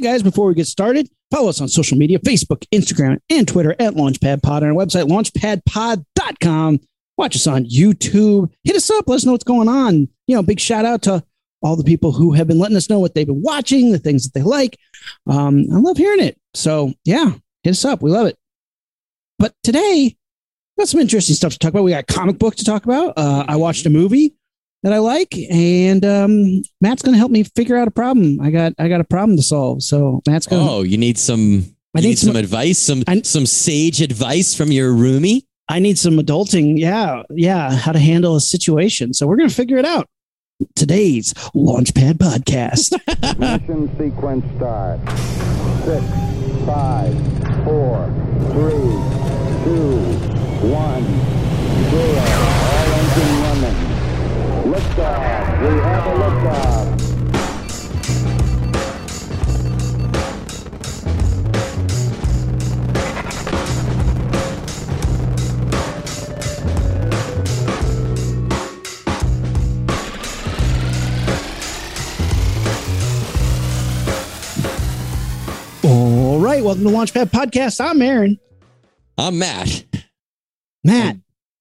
Hey guys, before we get started, follow us on social media Facebook, Instagram, and Twitter at Launchpad Pod our website, launchpadpod.com. Watch us on YouTube. Hit us up. Let us know what's going on. You know, big shout out to all the people who have been letting us know what they've been watching, the things that they like. Um, I love hearing it. So, yeah, hit us up. We love it. But today, got some interesting stuff to talk about. We got a comic book to talk about. Uh, I watched a movie that I like, and um, Matt's going to help me figure out a problem. I got I got a problem to solve. So Matt's going. Oh, you need some. I You need need some, some- advice, some I- some sage advice from your roomie. I need some adulting. Yeah, yeah, how to handle a situation. So we're going to figure it out. Today's Launchpad podcast. Mission sequence start. Six, five, four, three, two, one, zero. All engine running. Liftoff. We have a liftoff. All right, welcome to Launchpad podcast. I'm Aaron. I'm Matt. Matt.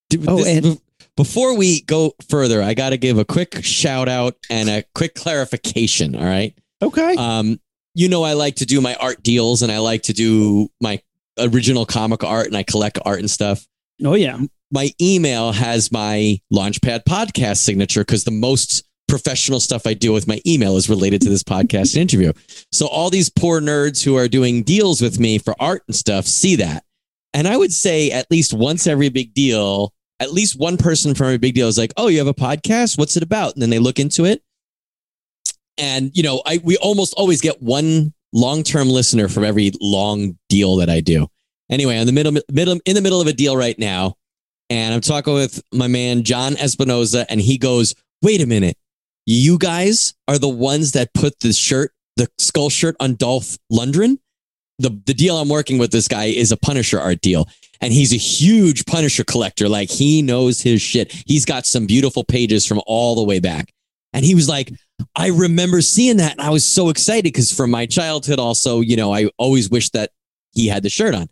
D- Oh, this- and- before we go further, I got to give a quick shout out and a quick clarification. All right. Okay. Um, you know, I like to do my art deals and I like to do my original comic art and I collect art and stuff. oh yeah. My email has my Launchpad podcast signature because the most professional stuff I do with my email is related to this podcast interview. So all these poor nerds who are doing deals with me for art and stuff see that. And I would say at least once every big deal, at least one person from a big deal is like, "Oh, you have a podcast? What's it about?" And then they look into it. And you know, I we almost always get one long-term listener from every long deal that I do. Anyway, I'm the middle, middle in the middle of a deal right now, and I'm talking with my man John Espinoza, and he goes, "Wait a minute, you guys are the ones that put the shirt, the skull shirt on Dolph Lundgren." The, the deal I'm working with this guy is a Punisher art deal. And he's a huge Punisher collector. Like he knows his shit. He's got some beautiful pages from all the way back. And he was like, I remember seeing that. And I was so excited because from my childhood, also, you know, I always wished that he had the shirt on.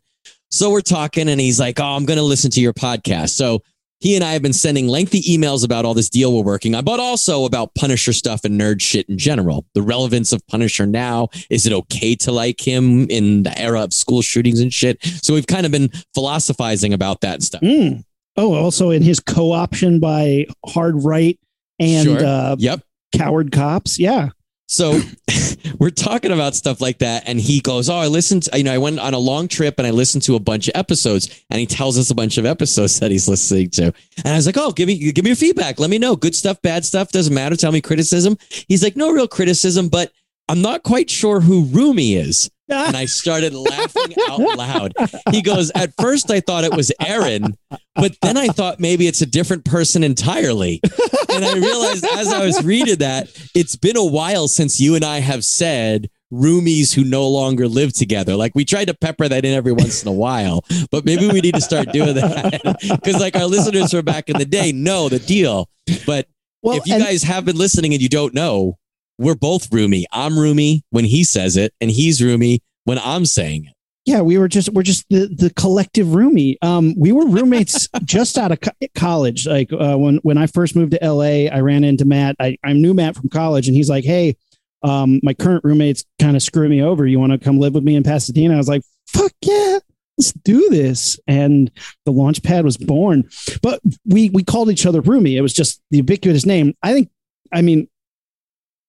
So we're talking and he's like, Oh, I'm going to listen to your podcast. So he and I have been sending lengthy emails about all this deal we're working on, but also about Punisher stuff and nerd shit in general. The relevance of Punisher now. Is it okay to like him in the era of school shootings and shit? So we've kind of been philosophizing about that stuff. Mm. Oh, also in his co-option by Hard Right and Sure. uh, Yep. Coward Cops. Yeah. So we're talking about stuff like that. And he goes, Oh, I listened, to, you know, I went on a long trip and I listened to a bunch of episodes and he tells us a bunch of episodes that he's listening to. And I was like, Oh, give me, give me your feedback. Let me know. Good stuff, bad stuff. Doesn't matter. Tell me criticism. He's like, No real criticism, but I'm not quite sure who Roomy is. And I started laughing out loud. He goes, At first, I thought it was Aaron, but then I thought maybe it's a different person entirely. And I realized as I was reading that, it's been a while since you and I have said roomies who no longer live together. Like we tried to pepper that in every once in a while, but maybe we need to start doing that because, like, our listeners from back in the day know the deal. But well, if you guys have been listening and you don't know, we're both roomy. I'm roomy when he says it, and he's roomy when I'm saying it. yeah, we were just we're just the the collective roomie. Um, we were roommates just out of co- college. Like uh, when when I first moved to LA, I ran into Matt. I, I knew Matt from college, and he's like, "Hey, um, my current roommates kind of screw me over. You want to come live with me in Pasadena?" I was like, "Fuck yeah." Let's do this, and the launch pad was born. But we we called each other roomie. It was just the ubiquitous name. I think. I mean,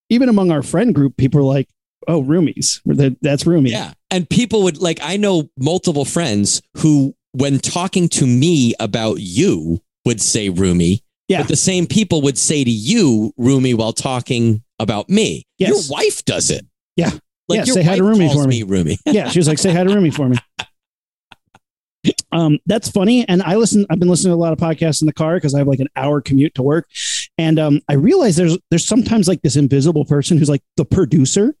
even among our friend group, people were like, "Oh, roomies. That- That's roomie." Yeah. And people would like, I know multiple friends who, when talking to me about you, would say roomie. Yeah. But the same people would say to you roomie while talking about me. Yes. Your wife does it. Yeah. Like Yeah, your say hi to wife roomie for me. me roomie. yeah, she was like, "Say hi to Remy for me." Um, that's funny. And I listen. I've been listening to a lot of podcasts in the car because I have like an hour commute to work, and um, I realize there's there's sometimes like this invisible person who's like the producer,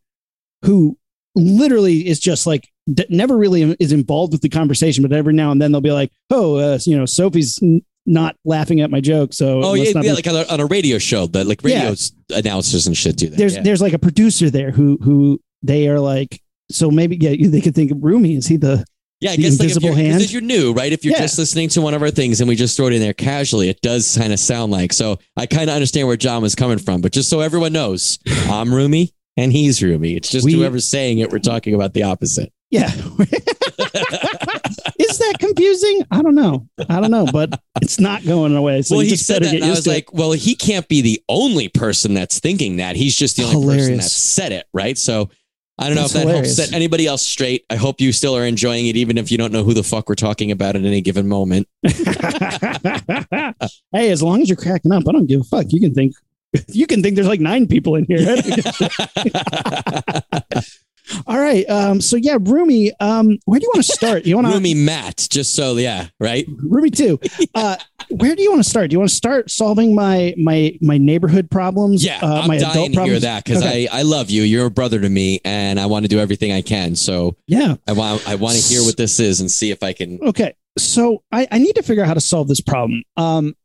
who literally is just like never really is involved with the conversation, but every now and then they'll be like, "Oh, uh, you know, Sophie's not laughing at my joke." So Oh yeah, not yeah be- like on a, on a radio show that like Yeah. radio s- announcers and shit do that. there's yeah. there's like a producer there who who they are like So maybe yeah, they could think of Rumi. Is he the Yeah, I The guess like if invisible you're, 'cause hand? if you're new, right? If you're Yeah. just listening to one of our things and we just throw it in there casually, it does kind of sound like. So I kind of understand where John was coming from, but just so everyone knows, I'm Rumi and he's Rumi. It's just We- whoever's saying it, we're talking about the opposite. yeah? Is that confusing? I don't know. I don't know, but it's not going away. So well, he said that, and I was to it. like, well, he can't be the only person that's thinking that. He's just the only person that said it, right? So I don't know That's if that hilarious. helps set anybody else straight. I hope you still are enjoying it, even if you don't know who the fuck we're talking about at any given moment. hey, as long as you're cracking up, I don't give a fuck. You can think you can think there's like nine people in here. All right. Um, so yeah, Rumi, um, where do you want to start? You want to Rumi Matt, just so yeah, right? Rumi too. Uh, where do you want to start? Do you want to start solving my my my neighborhood problems? Yeah, uh, I'm my dying adult to problems. hear that because Okay. I, I love you. You're a brother to me, and I want to do everything I can. So yeah. I want I want to hear what this is and see if I can. Okay. So I, I need to figure out how to solve this problem. Um,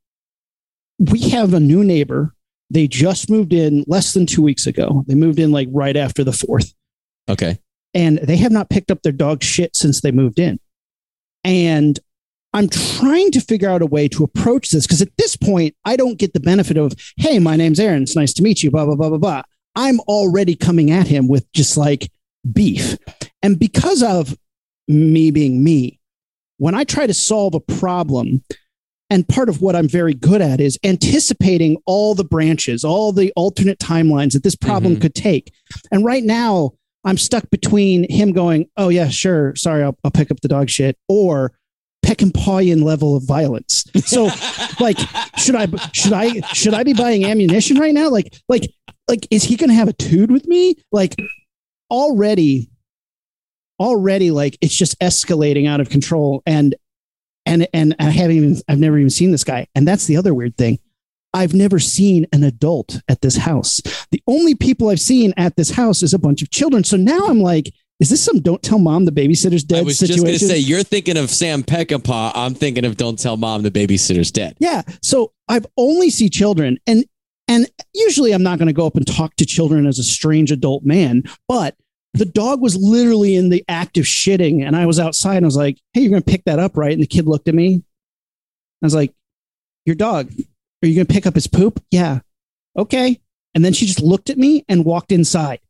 we have a new neighbor. They just moved in less than two weeks ago. They moved in like right after the fourth. Okay, and they have not picked up their dog shit since they moved in. And I'm trying to figure out a way to approach this because at this point, I don't get the benefit of, hey, my name's Aaron. It's nice to meet you, blah, blah, blah, blah, blah. I'm already coming at him with just like beef. And because of me being me, when I try to solve a problem, and part of what I'm very good at is anticipating all the branches, all the alternate timelines that this problem Mhm. could take. And right now, I'm stuck between him going, "Oh yeah, sure, sorry, I'll, I'll pick up the dog shit," or Peckinpahyan level of violence. So, like, should I should I should I be buying ammunition right now? Like, like, like, is he going to have a tood with me? Like, already, already, like, it's just escalating out of control. And and and I haven't even I've never even seen this guy. And that's the other weird thing. I've never seen an adult at this house. The only people I've seen at this house is a bunch of children. So now I'm like, is this some don't tell mom the babysitter's dead I was situation? just gonna say you're thinking of Sam Peckinpah. I'm thinking of Don't Tell Mom the Babysitter's Dead. Yeah. So I've only see children and and usually I'm not going to go up and talk to children as a strange adult man, but the dog was literally in the act of shitting and I was outside and I was like, "Hey, you're going to pick that up, right?" And the kid looked at me. I was like, "Your dog. Are you going to pick up his poop?" "Yeah." "Okay." And then she just looked at me and walked inside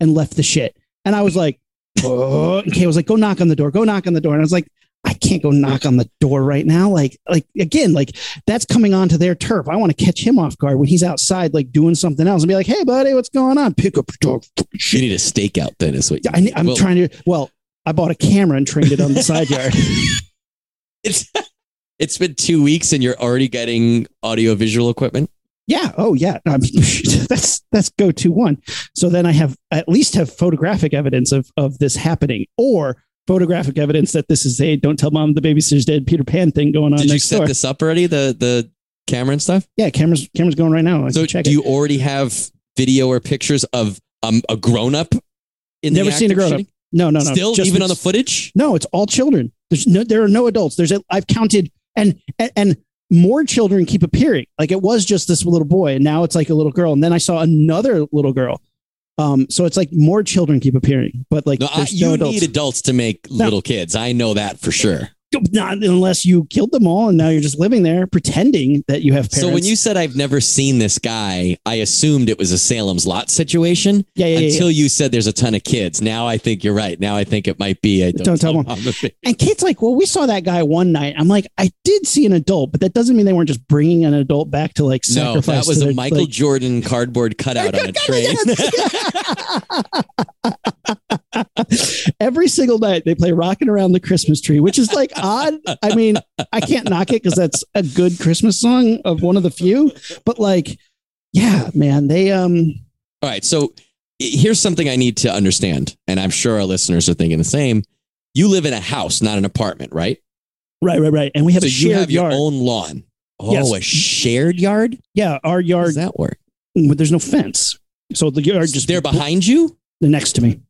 and left the shit. And I was like, "Oh." And Kay was like, "Go knock on the door. Go knock on the door." And I was like, I can't go knock on the door right now. Like, like again, like that's coming onto their turf. I want to catch him off guard when he's outside, like doing something else, and be like, "Hey, buddy, what's going on? Pick up your dog." You need a stakeout. Then is what I, I'm Well, trying to. Well, I bought a camera and trained it on the side yard. It's it's been two weeks and you're already getting audio visual equipment. Yeah. Oh, yeah. I mean, that's that's go to one. So then I have at least have photographic evidence of of this happening, or photographic evidence that this is a "Don't tell mom the babysitter's dead" Peter Pan thing going on Did you set door. this up already? The the camera and stuff. Yeah, cameras cameras going right now. I So check do it. you already have video or pictures of um, a grown up? In Never seen a grown-up. No, no, no. Still, Just- even on the footage. No, it's all children. There's no, there are no adults. There's, a, I've counted, and, and and more children keep appearing. Like it was just this little boy, and now it's like a little girl, and then I saw another little girl. Um, so it's like more children keep appearing, but like No, I, you adults. need adults to make No. little kids. I know that for sure. Not unless you killed them all, and now you're just living there pretending that you have parents. So when you said I've never seen this guy, I assumed it was a Salem's Lot situation yeah, yeah, yeah, yeah. until you said there's a ton of kids. Now I think you're right. Now I think it might be. I don't, Don't tell tell Mom. Mom the And Kate's like, well, we saw that guy one night. I'm like, I did see an adult, but that doesn't mean they weren't just bringing an adult back to like No, sacrifice. that was a their, Michael like- Jordan cardboard cutout on a train. Every single night they play "Rocking Around the Christmas Tree," which is like odd. I mean, I can't knock it because that's a good Christmas song of one of the few. But like, yeah, man, they um, All right. So here's something I need to understand, and I'm sure our listeners are thinking the same. You live in a house, not an apartment, right? right, right, right, and we have so a you shared have your yard. own lawn. Oh, Yes. a shared yard? yeah, our How does yard. that work? but There's no fence, so the yard just They're behind you? They're next to me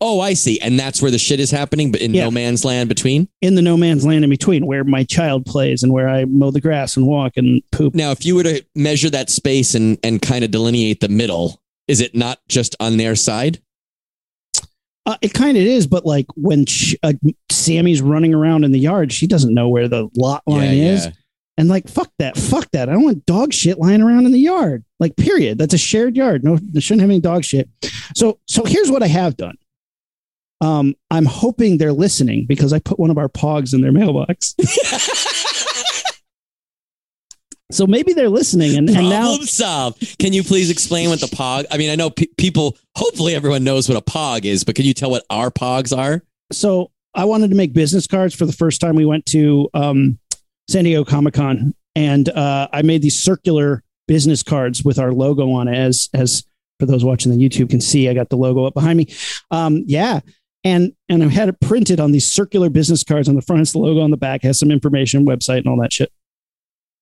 Oh, I see. And that's where the shit is happening, but in Yeah. no man's land between? in the no man's land in between, where my child plays and where I mow the grass and walk and poop. Now, if you were to measure that space and, and kind of delineate the middle, is it not just on their side? Uh, it kind of is, but like when sh uh, Sammy's running around in the yard, she doesn't know where the lot line Yeah, is. yeah. And like, fuck that, fuck that. I don't want dog shit lying around in the yard. Like, period. That's a shared yard. No, they shouldn't have any dog shit. So, so here's what I have done. Um, I'm hoping they're listening because I put one of our pogs in their mailbox. So maybe they're listening, and, and Problem now solved. Can you please explain what the pog? I mean, I know pe- people. Hopefully, everyone knows what a pog is, but can you tell what our pogs are? so I wanted to make business cards for the first time we went to um, San Diego Comic Con, and uh, I made these circular business cards with our logo on it. As as for those watching the YouTube can see, I got the logo up behind me. Um, yeah, and and I had it printed on these circular business cards on the front. It's the logo on the back, has some information, website, and all that shit.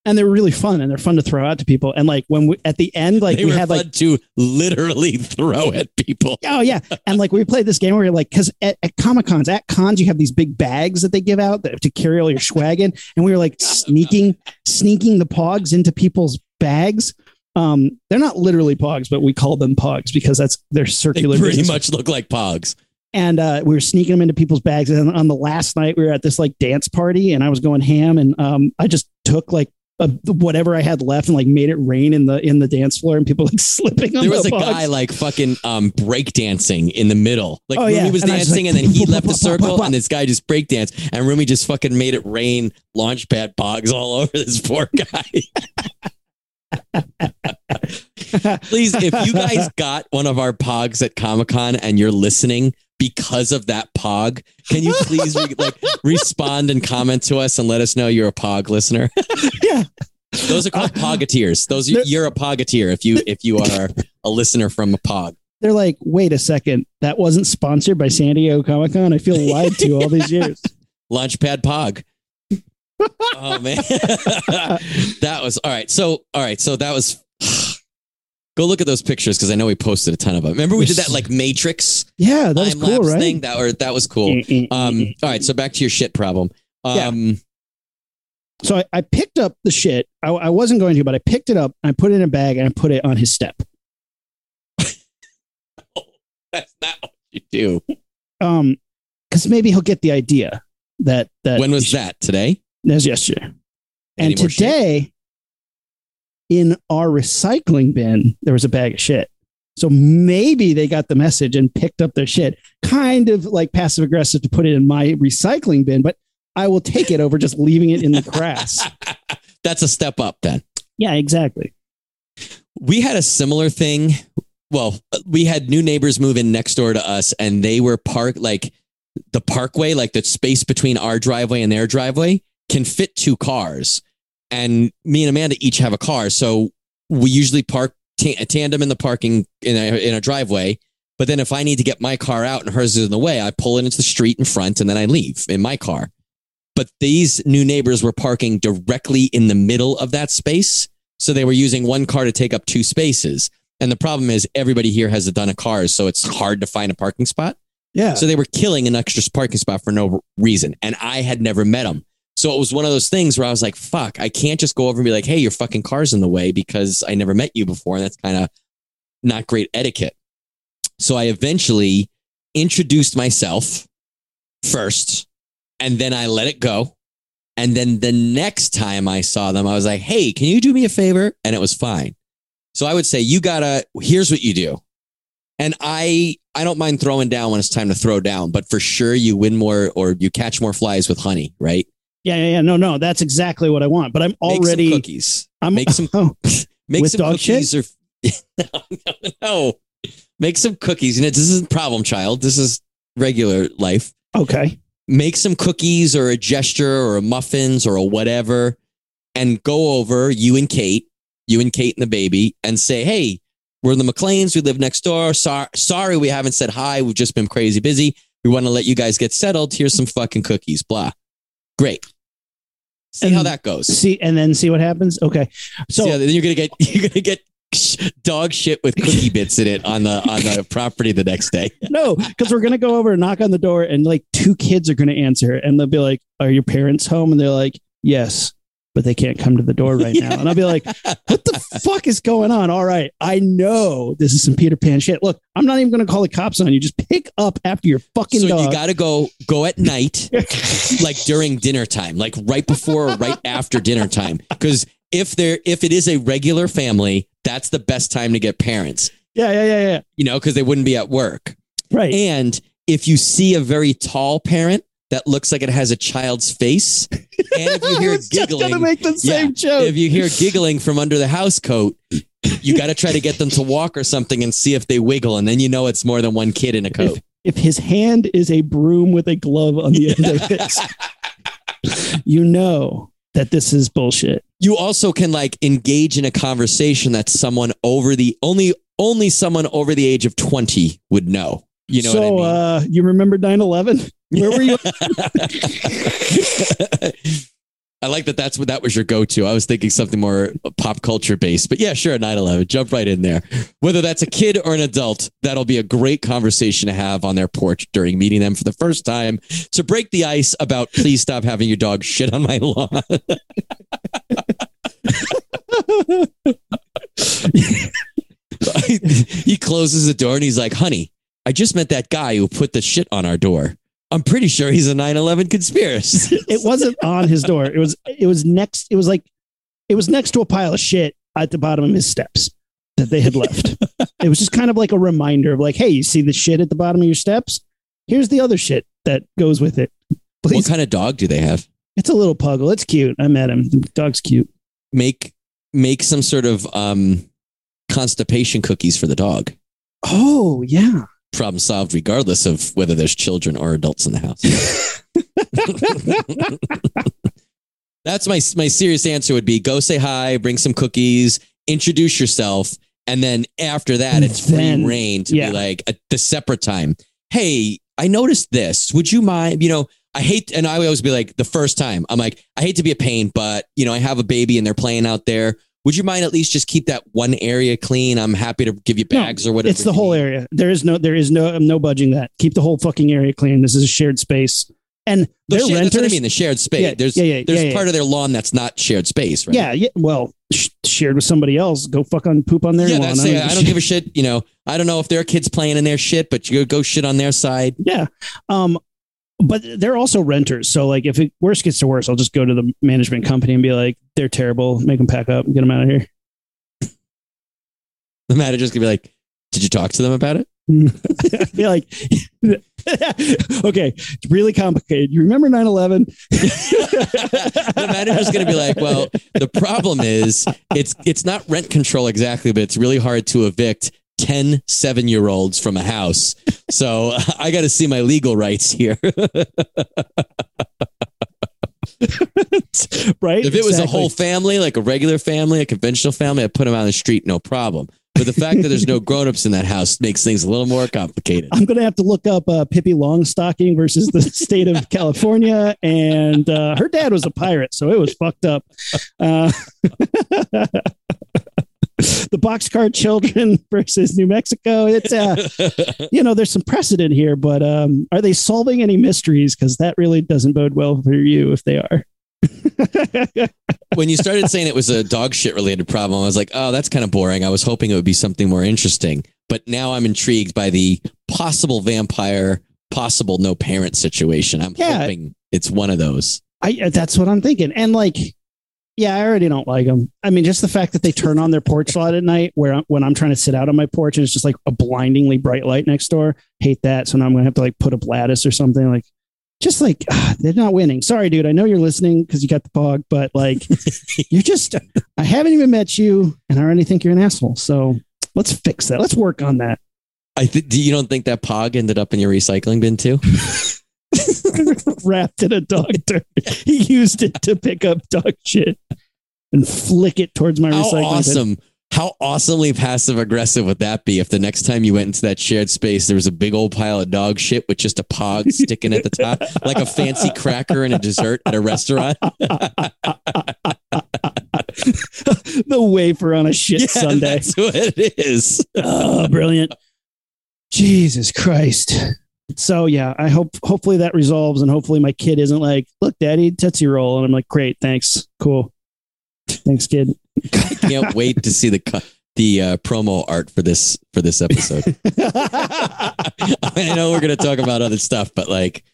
And they're really fun, and they're fun to throw out to people. And like when we at the end, like they we had like to literally throw at people. Oh yeah, and like we played this game where you're like, because at, at comic cons, at cons, you have these big bags that they give out that, to carry all your swag in, and we were like sneaking, sneaking the pogs into people's bags. Um, they're not literally pogs, but we call them pogs because that's they're They pretty business- much look like pogs. And uh, we were sneaking them into people's bags. And on the last night, we were at this like dance party, and I was going ham, and um, I just took like. Uh, whatever I had left and like made it rain in the in the dance floor and people like slipping on the There was the a pogs. guy like fucking um break dancing in the middle. Like Oh, Rumi yeah. was And I was dancing like, and then he left the circle and this guy just break danced and Rumi just fucking made it rain launchpad pogs all over this poor guy. Please, if you guys got one of our pogs at Comic Con and you're listening because of that pog, can you please re- like respond and comment to us and let us know you're a pog listener? yeah, Those are called uh, pogateers. Those They're- you're a pogateer if you if you are a listener from a pog. they're like, wait a second, that wasn't sponsored by San Diego Comic Con. I feel lied to all these years. Launchpad Pog. oh man, that was all right. So all right, so that was. Go look at those pictures because I know we posted a ton of them. Remember we did that like Matrix Yeah, that was cool, right? thing that or that was cool. Um, all right, so back to your shit problem. Yeah. Um, so I, I picked up the shit. I, I wasn't going to, but I picked it up. I put it in a bag and I put it on his step. that's not what you do. Um, because maybe he'll get the idea that that When was that? Today? That was yesterday. Any And today, shit? In our recycling bin, there was a bag of shit. So maybe they got the message and picked up their shit, kind of like passive aggressive to put it in my recycling bin, but I will take it over just leaving it in the grass. That's a step up then. Yeah, exactly. we had a similar thing. Well, we had new neighbors move in next door to us, and they were parked like the parkway, like the space between our driveway and their driveway, can fit two cars. And me and Amanda each have a car, so we usually park a tandem in the parking in a, in a driveway. But then if I need to get my car out and hers is in the way, I pull it into the street in front, and then I leave in my car. But these new neighbors were parking directly in the middle of that space. So they were using one car to take up two spaces. And the problem is everybody here has a ton of cars, so it's hard to find a parking spot. Yeah. So they were killing an extra parking spot for no reason. And I had never met them. So it was one of those things where I was like, fuck, I can't just go over and be like, hey, your fucking car's in the way because I never met you before. And that's kind of not great etiquette. So I eventually introduced myself first, and then I let it go. And then the next time I saw them, I was like, hey, can you do me a favor? And it was fine. So I would say, you gotta, here's what you do. And I, I don't mind throwing down when it's time to throw down, but for sure you win more or you catch more flies with honey, right? Yeah, yeah, yeah. No, no, that's exactly what I want. But I'm already Make some cookies. I'm make some- oh, Make some dog cookies or no, no, no. Make some cookies. And this isn't problem child. This is regular life. okay. make some cookies or a gesture or a muffins or a whatever and go over you and Kate, you and Kate and the baby and say, Hey, we're the McLeans. We live next door. Sorry, sorry, we haven't said hi. We've just been crazy busy. We want to let you guys get settled. Here's some fucking cookies. Blah. Great. See how that goes. See, and then see what happens. Okay. So So yeah, then you're gonna get you're gonna get dog shit with cookie bits in it on the on the property the next day. no, because we're gonna go over and knock on the door, and like two kids are gonna answer, and they'll be like, "Are your parents home?" And they're like, "Yes." But they can't come to the door right now. And I'll be like, what the fuck is going on? All right. I know this is some Peter Pan shit. Look, I'm not even going to call the cops on you. Just pick up after your fucking So dog. you got to go go at night, like during dinner time, like right before or right after dinner time, because if there if it is a regular family, that's the best time to get parents. yeah, yeah, yeah, yeah. You know, because they wouldn't be at work. Right. And if you see a very tall parent that looks like it has a child's face, and if you hear giggling, gonna make the same Yeah. joke. if you hear giggling from under the house coat, you got to try to get them to walk or something and see if they wiggle, and then you know it's more than one kid in a coat. if his hand is a broom with a glove on the end of it, you know that this is bullshit. You also can like engage in a conversation that someone over the only only someone over the age of twenty would know. You know so, what I mean? uh, you remember 9 11? Where were you? I like that. That's what that was your go-to. I was thinking something more pop culture based, but yeah, sure. 9-11, jump right in there. Whether that's a kid or an adult, that'll be a great conversation to have on their porch during meeting them for the first time to break the ice about please stop having your dog shit on my lawn. he closes the door and he's like, honey, I just met that guy who put the shit on our door. I'm pretty sure he's a 9/11 conspiracist. it wasn't on his door. It was it was next it was like it was next to a pile of shit at the bottom of his steps that they had left. it was just kind of like a reminder of like, hey, you see the shit at the bottom of your steps? Here's the other shit that goes with it. what kind of dog do they have? It's a little puggle. It's cute. I met him. The dog's cute. Make make some sort of um constipation cookies for the dog. Oh, yeah. Problem solved regardless of whether there's children or adults in the house. That's my my serious answer would be go say hi, bring some cookies, introduce yourself, and then after that And it's free rein to yeah. be like at the separate time. Hey, I noticed this. Would you mind? You know, I hate, and I always be like the first time. I'm like, I hate to be a pain, but you know, I have a baby and they're playing out there. Would you mind at least just keep that one area clean? I'm happy to give you No, bags or whatever. It's the whole area. There is no there is no I'm no budging that. Keep the whole fucking area clean. This is a shared space. And The they're shared- renters. that's what I mean. The shared space. Yeah, there's yeah, yeah, there's yeah, part of their lawn that's not shared space, right? Yeah, yeah. Well, sh- shared with somebody else. Go fuck on poop on their yeah, lawn. that's it. I don't give a shit. You know, I don't know if there are kids playing in their shit, but you go shit on their side. Yeah. Um, but they're also renters. So like if it worst gets to worse, I'll just go to the management company and be like, they're terrible. Make them pack up and get them out of here. The manager's gonna be like, "Did you talk to them about it?" be like, okay, it's really complicated. You remember 9 11? the manager's gonna be like, "Well, the problem is it's it's not rent control exactly, but it's really hard to evict 10 seven year olds from a house. So I got to see my legal rights here. right? If it was a whole family, like a regular family, a conventional family, I'd put them out on the street, no problem. But the fact that there's no grown-ups in that house makes things a little more complicated. I'm going to have to look up uh, Pippi Longstocking versus the state of California. And uh, her dad was a pirate, so it was fucked up. Uh, the Boxcar Children versus New Mexico. It's, uh, you know, there's some precedent here, but um, are they solving any mysteries? Because that really doesn't bode well for you if they are. when you started saying it was a dog shit related problem, I was like, oh, that's kind of boring. I was hoping it would be something more interesting. But now I'm intrigued by the possible vampire, possible no parent situation. I'm Yeah. hoping it's one of those. I that's what I'm thinking. And like, yeah, I already don't like them. I mean, just the fact that they turn on their porch light at night, where when I'm trying to sit out on my porch and it's just like a blindingly bright light next door. Hate that. So now I'm gonna have to like put up lattice or something. Like, just like ah, they're not winning. Sorry, dude. I know you're listening because you got the pog, but like, you're just. I haven't even met you, and I already think you're an asshole. So let's fix that. Let's work on that. I th- do you don't think that pog ended up in your recycling bin too? Wrapped in a dog turd. He used it to pick up dog shit and flick it towards my How recycling bin. awesome! How awesomely passive aggressive would that be if the next time you went into that shared space there was a big old pile of dog shit with just a pog sticking at the top, like a fancy cracker and a dessert at a restaurant? the wafer on a shit Yeah, sundae. That's what it is. Oh, brilliant. Jesus Christ. So yeah, I hope hopefully that resolves and hopefully my kid isn't like, look, daddy, Tootsie Roll. And I'm like, great, thanks. Cool. Thanks, kid. I Can't wait to see the the uh, promo art for this for this episode. I know we're gonna talk about other stuff, but like,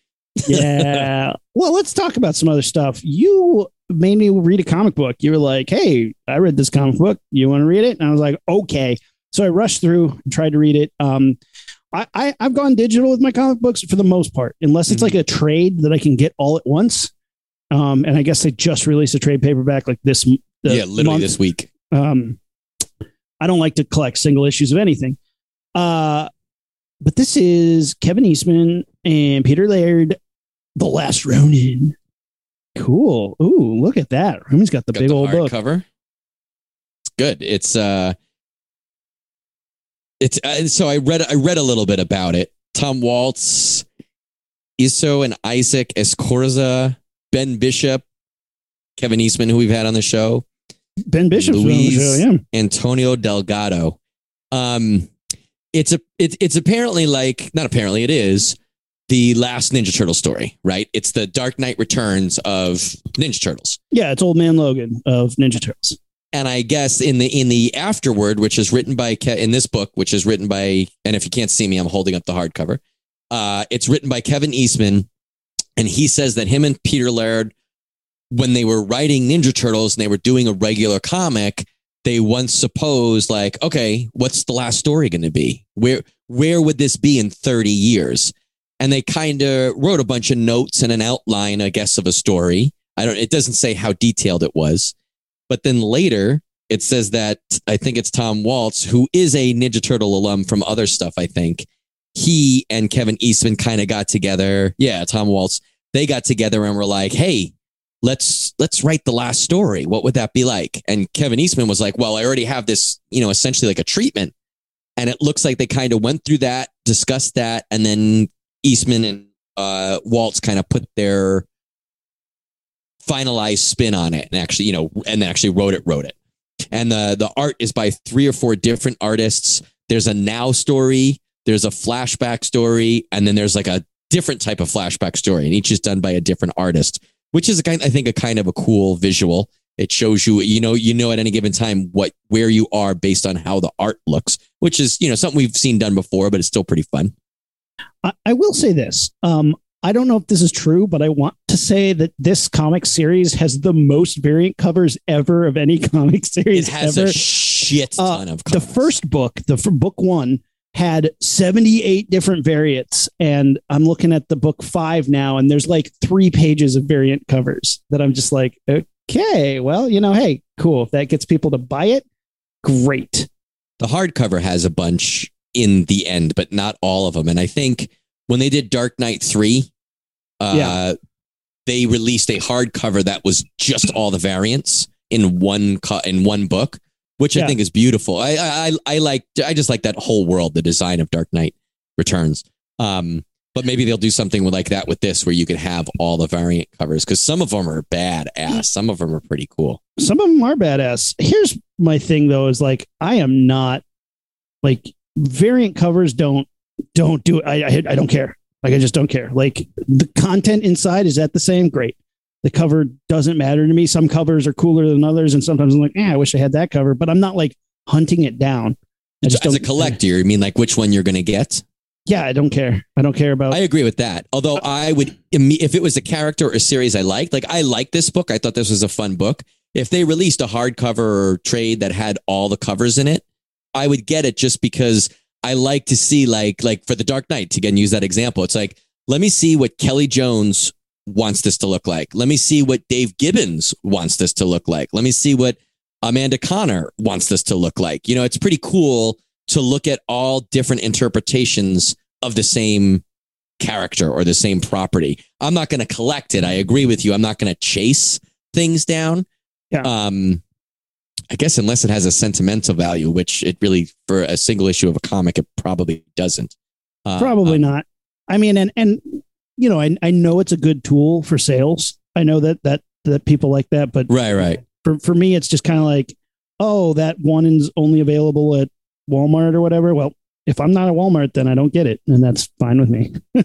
yeah. Well, let's talk about some other stuff. You made me read a comic book. You were like, "Hey, I read this comic book. You want to read it?" And I was like, "Okay." So I rushed through and tried to read it. Um, I, I I've gone digital with my comic books for the most part, unless it's Mhm. like a trade that I can get all at once. Um, and I guess they just released a trade paperback like this. yeah, literally month. this week. Um, I don't like to collect single issues of anything. Uh, but this is Kevin Eastman and Peter Laird, The Last Ronin. Cool. Ooh, look at that. Roman's got the Got big the old book. cover. It's good. It's uh, it's uh, so I read I read a little bit about it. Tom Waltz, Esau and Isaac Escorza, Ben Bishop, Kevin Eastman, who we've had on the show, Ben Bishop's on the show, yeah. Antonio Delgado. Um, it's a it, it's apparently like not apparently it is the last Ninja Turtle story, right? It's the Dark Knight Returns of Ninja Turtles. Yeah, it's Old Man Logan of Ninja Turtles. And I guess in the in the afterword, which is written by Ke- in this book, which is written by, and if you can't see me, I'm holding up the hardcover. Uh, it's written by Kevin Eastman, and he says that him and Peter Laird, when they were writing Ninja Turtles and they were doing a regular comic, they once supposed like, okay, what's the last story going to be? Where where would this be in 30 years? And they kind of wrote a bunch of notes and an outline, I guess, of a story. I don't. It doesn't say how detailed it was. But then later, it says that I think it's Tom Waltz, who is a Ninja Turtle alum from other stuff, I think. He and Kevin Eastman kind of got together. Yeah, Tom Waltz. They got together and were like, hey, let's let's write the last story. What would that be like? And Kevin Eastman was like, Well, I already have this, you know, essentially like a treatment. And it looks like they kind of went through that, discussed that, and then Eastman and uh, Waltz kind of put their finalized spin on it and actually, you know, and actually wrote it, wrote it. And the the art is by three or four different artists. There's a now story, there's a flashback story, and then there's like a different type of flashback story, and each is done by a different artist, which is a kind, I think, a kind of a cool visual. It shows you, you know, you know at any given time what where you are based on how the art looks, which is you know something we've seen done before, but it's still pretty fun. I, I will say this. Um, I don't know if this is true, but I want to say that this comic series has the most variant covers ever of any comic series. It has ever. a shit Uh, ton of covers. the first book, the book one, had 78 different variants. And I'm looking at the book five now, and there's like three pages of variant covers that I'm just like, okay, well, you know, hey, cool. If that gets people to buy it, great. The hardcover has a bunch in the end, but not all of them. And I think when they did Dark Knight 3, uh, Yeah. they released a hardcover that was just all the variants in one co- in one book, which I think is beautiful. I, I I I like I just like that whole world, the design of Dark Knight Returns. Um, but maybe they'll do something like that with this, where you can have all the variant covers because some of them are badass. Some of them are pretty cool. Some of them are badass. Here's my thing though, is like I am not like variant covers don't don't do I, I I don't care. Like I just don't care. Like the content inside is that the same? Great. The cover doesn't matter to me. Some covers are cooler than others, and sometimes I'm like, yeah, I wish I had that cover, but I'm not like hunting it down. I just As a collector, you mean like which one you're going to get? Yeah, I don't care. I don't care about. I agree with that. Although uh, I would, if it was a character or a series I liked, like I like this book. I thought this was a fun book. If they released a hardcover or trade that had all the covers in it, I would get it just because I like to see like like for the Dark Knight to again use that example. It's like let me see what Kelly Jones wants this to look like. Let me see what Dave Gibbons wants this to look like. Let me see what Amanda Conner wants this to look like. You know, it's pretty cool to look at all different interpretations of the same character or the same property. I'm not going to collect it. I agree with you. I'm not going to chase things down. Yeah. Um, I guess unless it has a sentimental value, which it really, for a single issue of a comic, it probably doesn't. Uh, Probably uh, not. I mean, and and you know, I I know it's a good tool for sales. I know that that that people like that, but Right, right. for for me, it's just kind of like, oh, that one is only available at Walmart or whatever. Well, if I'm not at Walmart, then I don't get it, and that's fine with me.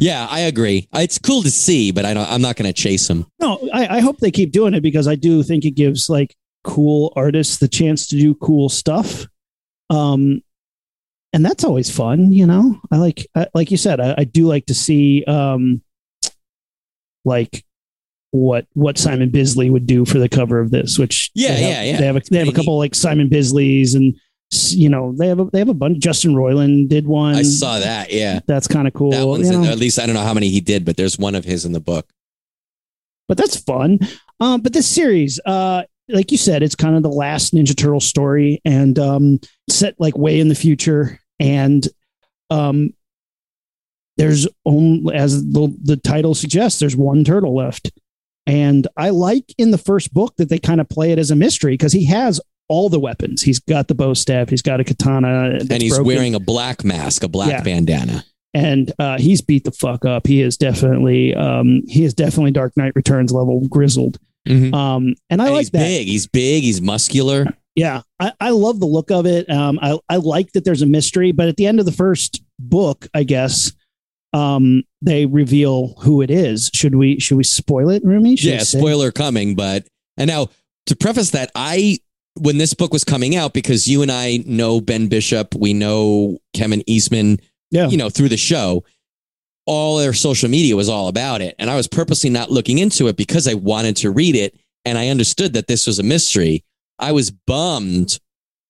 yeah, I agree. It's cool to see, but I don't. I'm not going to chase them. No, I, I hope they keep doing it because I do think it gives like cool artists the chance to do cool stuff. Um, and that's always fun, you know. I like, I, like you said, I, I do like to see, um, like what what Simon Bisley would do for the cover of this. Which Yeah, they have, yeah, yeah. They have a, they have a couple like Simon Bisleys and you know they have a, they have a bunch. Justin Roiland did one. I saw that. Yeah, That's kind of cool. that one's you in, at least I don't know how many he did, but there's one of his in the book. but that's fun. Um, but this series, uh, like you said, it's kind of the last Ninja Turtle story and um, set like way in the future. And um, there's only, as the, the title suggests, there's one turtle left. And I like in the first book that they kind of play it as a mystery because he has all the weapons. He's got the bow staff, he's got a katana, and he's broken wearing a black mask, a black Yeah. bandana. and uh, he's beat the fuck up. He is definitely um, he is definitely Dark Knight Returns level grizzled. Mhm. Um, and I And like he's that. big. He's big. He's muscular. Yeah, I, I love the look of it. Um, I I like that there's a mystery, but at the end of the first book, I guess, um, they reveal who it is. Should we should we spoil it, Rumi? Should yeah, spoiler coming. But and now to preface that, I when this book was coming out, because you and I know Ben Bishop, we know Kevin Eastman, Yeah. you know, through the show. All their social media was all about it. And I was purposely not looking into it because I wanted to read it. And I understood that this was a mystery. I was bummed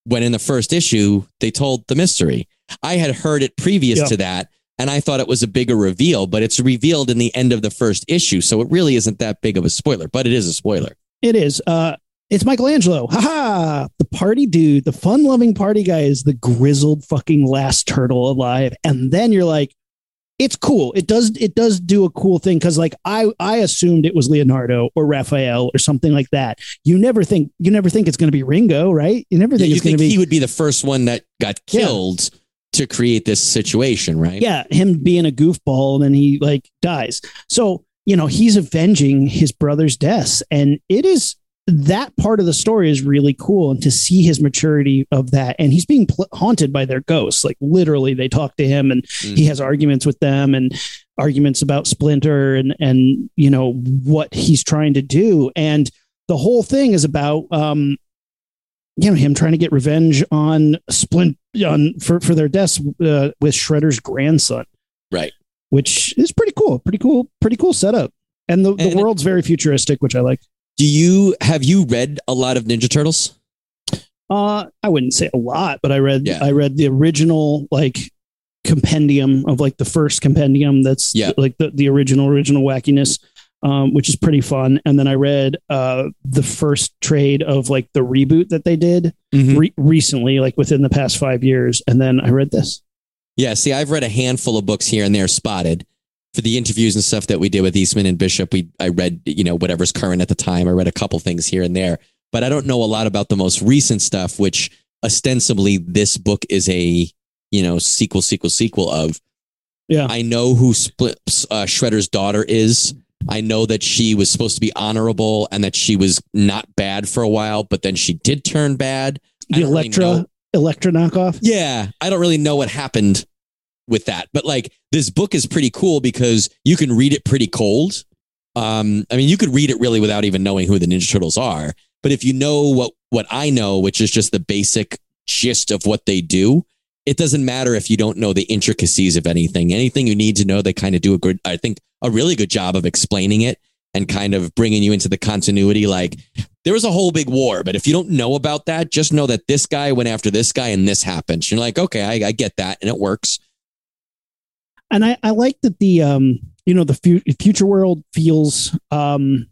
when in the first issue they told the mystery. I had heard it previous Yeah. to that and I thought it was a bigger reveal, but it's revealed in the end of the first issue. So it really isn't that big of a spoiler, but it is a spoiler. It is. Uh, it's Michelangelo. Ha ha! The party dude, the fun loving party guy is the grizzled fucking last turtle alive. And then you're like, it's cool. It does it does do a cool thing because like I I assumed it was Leonardo or Raphael or something like that. You never think you never think it's going to be Ringo, right? You never think you it's going think to be he would be the first one that got Yeah. killed to create this situation, right? yeah, him being a goofball and then he like dies. So, you know, he's avenging his brother's deaths. And it is that part of the story is really cool. And to see his maturity of that. And he's being pl- haunted by their ghosts. Like literally, they talk to him and Mm. he has arguments with them and arguments about Splinter and, and, you know, what he's trying to do. And the whole thing is about, um, you know him trying to get revenge on Splint on for for their deaths uh, with Shredder's grandson Right. which is pretty cool. Pretty cool. Pretty cool setup. And the, the And- world's very futuristic, which I like. Do you have you read a lot of Ninja Turtles? Uh, I wouldn't say a lot, but I read Yeah. I read the original like compendium of like the first compendium that's Yeah. like the, the original original wackiness, um, which is pretty fun. And then I read uh the first trade of like the reboot that they did Mhm. re- recently, like within the past five years. And then I read this. Yeah, see, I've read a handful of books here and there spotted for the interviews and stuff that we did with Eastman and Bishop. We I read, you know, whatever's current at the time. I read a couple things here and there, but I don't know a lot about the most recent stuff, which ostensibly this book is a, you know, sequel, sequel, sequel of. Yeah. I know who splits uh, Shredder's daughter is. I know that she was supposed to be honorable and that she was not bad for a while, but then she did turn bad. The really Elektra know- Elektra knockoff. yeah, I don't really know what happened with that, but like this book is pretty cool because you can read it pretty cold. Um, I mean, you could read it really without even knowing who the Ninja Turtles are, but if you know what what I know, which is just the basic gist of what they do, it doesn't matter if you don't know the intricacies of anything. Anything you need to know, they kind of do a good, I think, a really good job of explaining it and kind of bringing you into the continuity. Like there was a whole big war, but if you don't know about that, just know that this guy went after this guy and this happened. You're like, okay, I, I get that, and it works. And I, I like that the um you know the fu- future world feels um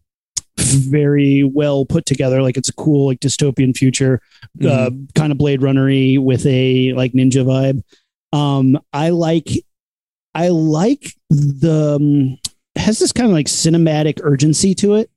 very well put together. Like it's a cool like dystopian future uh, kind of blade runnery with a like ninja vibe. Um i like i like the um, has this kind of like cinematic urgency to it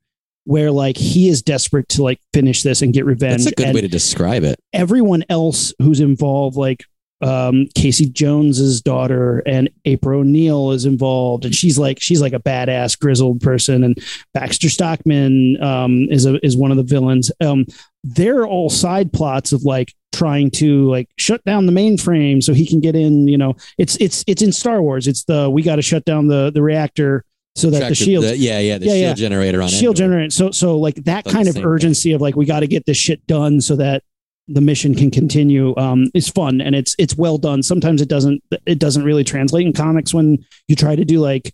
where like he is desperate to like finish this and get revenge That's a good and way to describe it. everyone else who's involved, like um, Casey Jones's daughter and April O'Neil is involved, and she's like she's like a badass grizzled person, and Baxter Stockman um, is a is one of the villains. Um, they're all side plots of like trying to like shut down the mainframe so he can get in. You know, it's it's it's in Star Wars. It's the we got to shut down the the reactor so that the shield yeah, yeah, the Yeah, shield yeah. generator on shield generator. So so like that kind of same thing. urgency of like we got to get this shit done so that the mission can continue um is fun and it's it's well done. Sometimes it doesn't it doesn't really translate in comics when you try to do like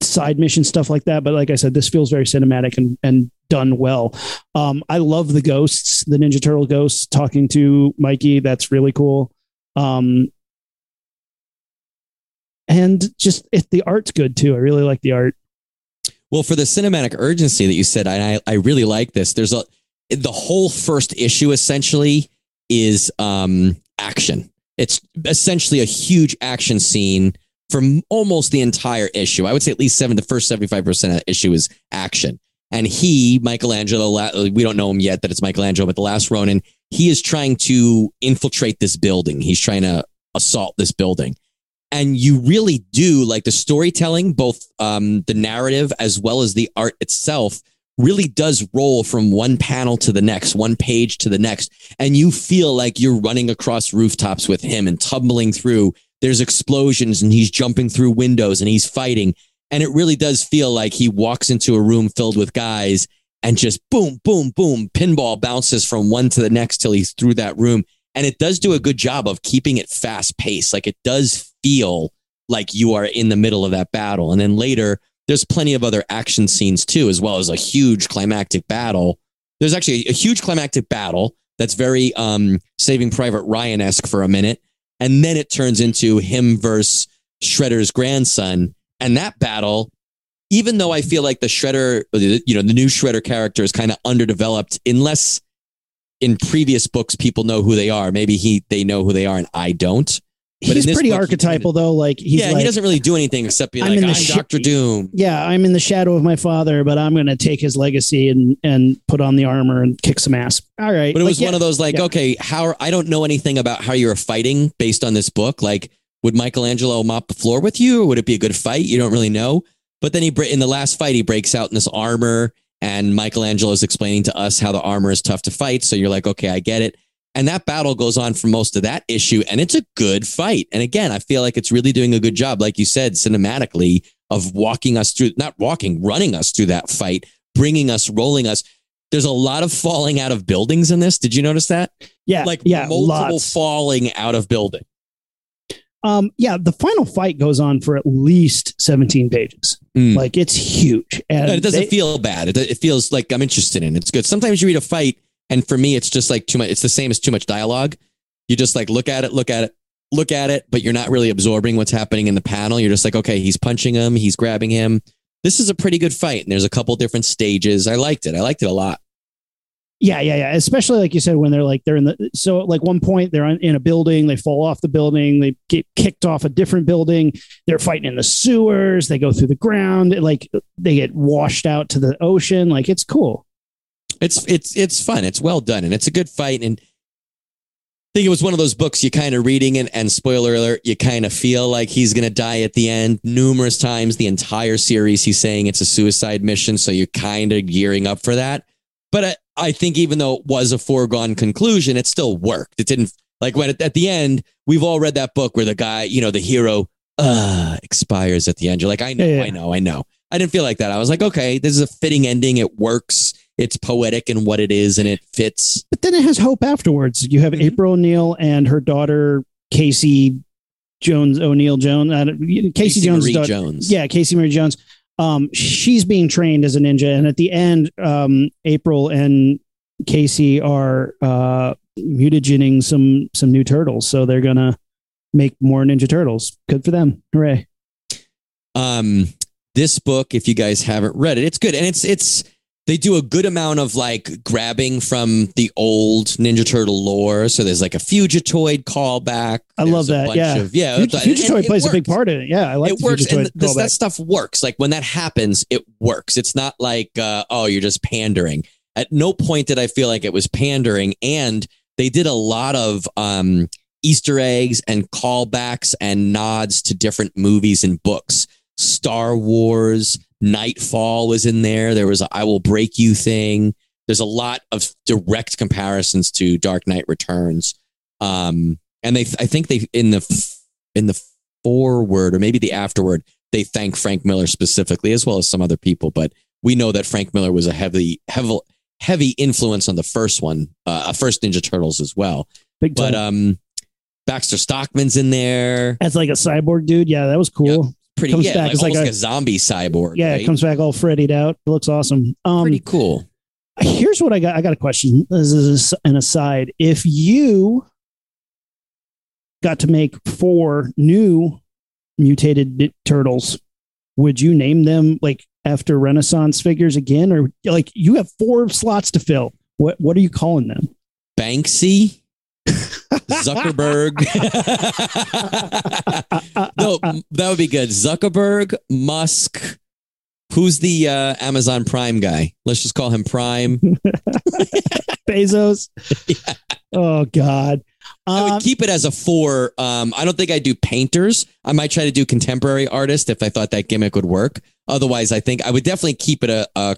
side mission stuff like that but like i said this feels very cinematic and and done well. Um i love the ghosts the ninja turtle ghosts talking to mikey that's really cool. Um and just if the art's good too i really like the art. Well, for the cinematic urgency that you said, I I really like this. There's a the whole first issue essentially is um action. It's essentially a huge action scene for almost the entire issue. I would say at least seven. The first seventy five percent of the issue is action. And he, Michelangelo, we don't know him yet that it's Michelangelo, but the last Ronin, he is trying to infiltrate this building. He's trying to assault this building and you really do like the storytelling both um, the narrative as well as the art itself really does roll from one panel to the next one page to the next and you feel like you're running across rooftops with him and tumbling through there's explosions and he's jumping through windows and he's fighting and it really does feel like he walks into a room filled with guys and just boom boom boom pinball bounces from one to the next till he's through that room and it does do a good job of keeping it fast paced. Like it does feel like you are in the middle of that battle. And then later, there's plenty of other action scenes too, as well as a huge climactic battle. There's actually a huge climactic battle that's very um, Saving Private Ryan esque for a minute, and then it turns into him versus Shredder's grandson. And that battle, even though I feel like the Shredder, you know, the new Shredder character is kind of underdeveloped, unless in previous books people know who they are. Maybe he they know who they are and I don't. But he's pretty book, he archetypal though like he's yeah, like, he doesn't really do anything except be I'm like, I'm shi- Doctor Doom. yeah i'm in the shadow of my father but i'm going to take his legacy and and put on the armor and kick some ass all right But it Like, was yeah, one of those like, yeah. okay, how I don't know anything about how you're fighting based on this book. Like, would Michelangelo mop the floor with you, or would it be a good fight? You don't really know. But then he in the last fight, he breaks out in this armor, and Michelangelo is explaining to us how the armor is tough to fight. So you're like, okay, I get it. And that battle goes on for most of that issue, and it's a good fight. And again, I feel like it's really doing a good job, like you said, cinematically of walking us through, not walking, running us through that fight, bringing us, rolling us. There's a lot of falling out of buildings in this. Did you notice that? yeah Like yeah multiple lots. falling out of building. um yeah the final fight goes on for at least 17 pages Mm. like it's huge and And it doesn't they- feel bad. It, it feels like I'm interested in it. It's good. Sometimes you read a fight, and for me, it's just like too much. It's the same as too much dialogue. You just like look at it, look at it, look at it, but you're not really absorbing what's happening in the panel. You're just like, okay, he's punching him, he's grabbing him. This is a pretty good fight, and there's a couple different stages. I liked it. I liked it a lot. yeah yeah yeah especially like you said when they're like they're in the so like one point they're in a building they fall off the building they get kicked off a different building they're fighting in the sewers they go through the ground like they get washed out to the ocean like it's cool It's it's it's fun. It's well done, and it's a good fight. And I think it was one of those books you kind of reading it, and spoiler alert, you kind of feel like he's gonna die at the end. Numerous times, the entire series, he's saying it's a suicide mission, so you're kind of gearing up for that. But I, I think even though it was a foregone conclusion, it still worked. It didn't like when it, at the end we've all read that book where the guy, you know, the hero, uh, expires at the end. You're like, I know, Yeah, yeah. I know, I know. I didn't feel like that. I was like, okay, this is a fitting ending. It works. It's poetic and what it is, and it fits. but then it has hope afterwards. You have Mhm. april o'neil and her daughter casey jones o'neil jones uh, casey, jones Marie daughter, Jones. yeah casey marie jones. Um she's being trained as a ninja and at the end um april and casey are uh mutagening some some new turtles. So they're gonna make more ninja turtles. Good for them. Hooray. Um this book if you guys haven't read it it's good. And it's it's they do a good amount of like grabbing from the old ninja turtle lore. So there's like a fugitoid callback. I love a that, bunch yeah. of- yeah Fug- and- Fugitoid and plays a big part in it. Yeah i like it works and this, that stuff works. Like when that happens it works. It's not like uh, oh you're just pandering. At no point did i feel like it was pandering and they did a lot of um, easter eggs and callbacks and nods to different movies and books. Star wars Knightfall was in there there was a i will break you thing there's a lot of direct comparisons to Dark Knight Returns. Um, and they, I think they in the in the forward or maybe the afterward, they thank Frank Miller specifically as well as some other people. But we know that Frank Miller was a heavy, heavy, heavy influence on the first one, uh, first Ninja Turtles as well. Big time. But um, Baxter Stockman's in there. As like a cyborg dude. Yeah, that was cool. Pretty, Comes yeah, back like, like almost like a- a, zombie cyborg. Yeah, right? it comes back all freddied out. It looks awesome. Um, pretty cool. here's what I got. I got a question. This is an aside. If you got to make four new mutated turtles, would you name them like after Renaissance figures again, or like you have four slots to fill? What what are you calling them? Banksy, Zuckerberg. no, that would be good. Zuckerberg, Musk. Who's the uh, Amazon Prime guy? Let's just call him Prime. Bezos. Oh God. I Um, would keep it as a four. Um, I don't think I'd do painters. I might try to do contemporary artist if I thought that gimmick would work. Otherwise, I think I would definitely keep it a, a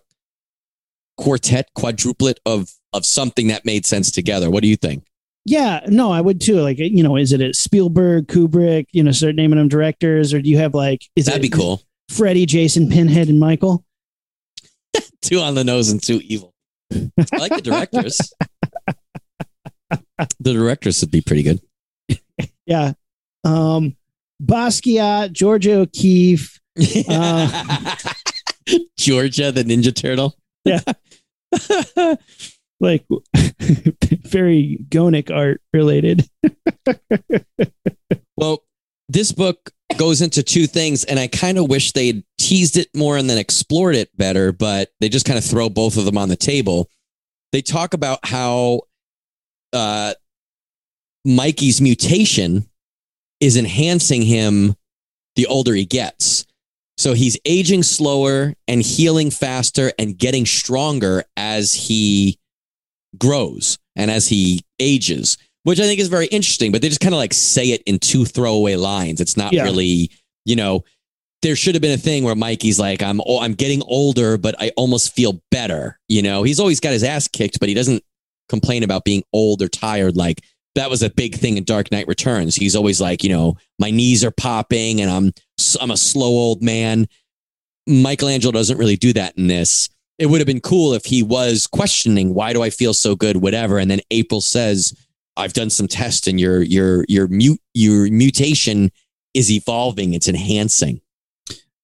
quartet, quadruplet of of something that made sense together. What do you think? Yeah, no, I would too. Like, you know, is it a Spielberg, Kubrick? You know, start naming them directors, or do you have like is That'd it be cool. Freddie, Jason, Pinhead, and Michael? Two on the nose and two evil. I like the directors. the directors would be pretty good. Yeah. Um, Basquiat, Georgia O'Keeffe. Uh, Georgia, the Ninja Turtle. Like very Gonic art related. Well, this book goes into two things, and I kind of wish they'd teased it more and then explored it better, but they just kind of throw both of them on the table. They talk about how uh, Mikey's mutation is enhancing him the older he gets. So he's aging slower and healing faster and getting stronger as he grows and as he ages, which I think is very interesting. But they just kind of like say it in two throwaway lines. It's not Yeah. really, you know, there should have been a thing where Mikey's like, I'm oh, I'm getting older, but I almost feel better. You know, he's always got his ass kicked, but he doesn't complain about being old or tired. Like that was a big thing in Dark Knight Returns. He's always like, you know, my knees are popping and I'm I'm a slow old man. Michelangelo doesn't really do that in this. It would have been cool if he was questioning why do I feel so good, whatever, and then April says, "I've done some tests and your your your mute your mutation is evolving. It's enhancing."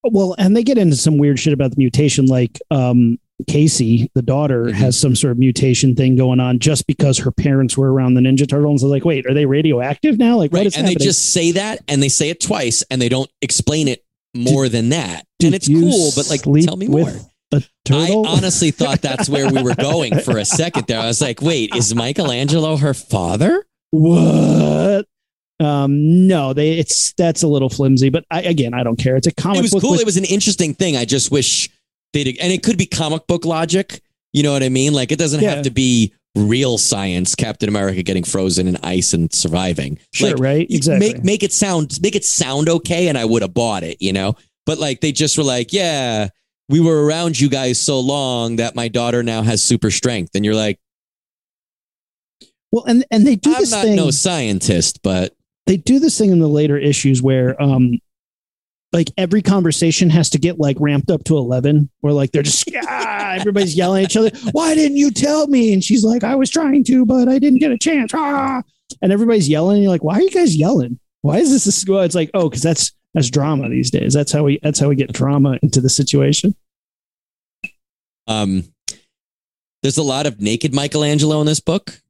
Well, and they get into some weird shit about the mutation, like um, Casey, the daughter, Mhm. has some sort of mutation thing going on just because her parents were around the Ninja Turtles. Like, wait, are they radioactive now? Like, Right, is and they just say that, and they say it twice, and they don't explain it more than that. And it's cool, but like, tell me more. A turtle. I honestly thought that's where we were going for a second there. I was like, wait, is Michelangelo her father? what? Um, no, they it's that's a little flimsy, but I again I don't care. It's a comic book. it was cool. with- it was an interesting thing. I just wish they'd, and it could be comic book logic. You know what I mean? Like it doesn't Yeah. have to be real science. Captain America getting frozen in ice and surviving. sure, Like, right? Exactly. Make make it sound make it sound okay, and I would have bought it. You know, but like they just were like, yeah, we were around you guys so long that my daughter now has super strength, and you're like, well, and and they do I'm this not thing. no scientist, but they do this thing in the later issues where um like every conversation has to get like ramped up to 11 where like they're just ah, everybody's yelling at each other why didn't you tell me and she's like i was trying to but i didn't get a chance ah. and everybody's yelling and you're like why are you guys yelling why is this this well, it's like oh because that's that's drama these days that's how we that's how we get drama into the situation um, there's a lot of naked Michelangelo in this book.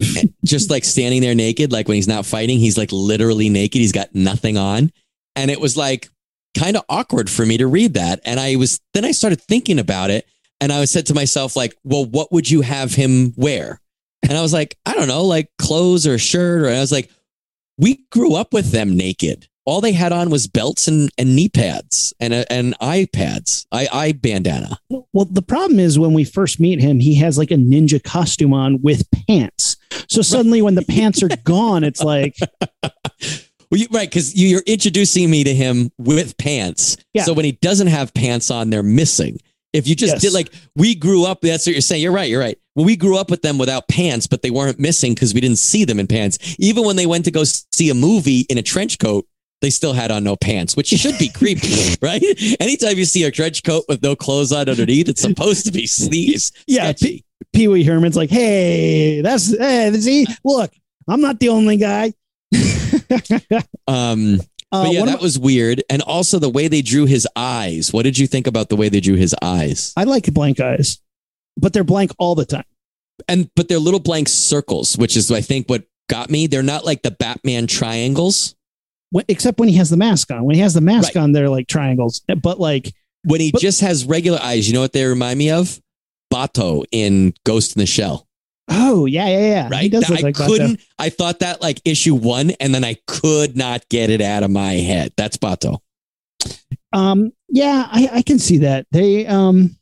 just like standing there naked, like when he's not fighting, he's like literally naked. He's got nothing on. And it was like kind of awkward for me to read that. And I was, then I started thinking about it and I said to myself, like, well, what would you have him wear? And I was like, I don't know, like clothes or shirt. Or I was like, we grew up with them naked. All they had on was belts and, and knee pads and, uh, and eye pads, eye, eye bandana. well the problem is when we first meet him he has like a ninja costume on with pants so suddenly when the pants are gone it's like Well, you, right, because you're introducing me to him with pants. Yeah. So when he doesn't have pants on, they're missing. If you just Yes. did like we grew up, that's what you're saying. You're right. You're right. Well, we grew up with them without pants, but they weren't missing because we didn't see them in pants. Even when they went to go see a movie in a trench coat, they still had on no pants, which should be creepy, right? Anytime you see a trench coat with no clothes on underneath, it's supposed to be sneeze. Yeah, sketchy. Pee Wee Herman's like, hey, that's hey, see, look, I'm not the only guy. Um, Uh, but yeah, that was weird. And also the way they drew his eyes. What did you think about the way they drew his eyes? I like blank eyes, but they're blank all the time. And but they're little blank circles, which is I think what got me. They're not like the Batman triangles. Except when he has the mask on. When he has the mask Right. on, they're like triangles. But like, When he But- just has regular eyes, you know what they remind me of? Batou in Ghost in the Shell. oh yeah, yeah, yeah. He Right? does That look I like couldn't. I thought that like issue one, and then I could not get it out of my head. That's Batou. Um, yeah, I, I can see that. They um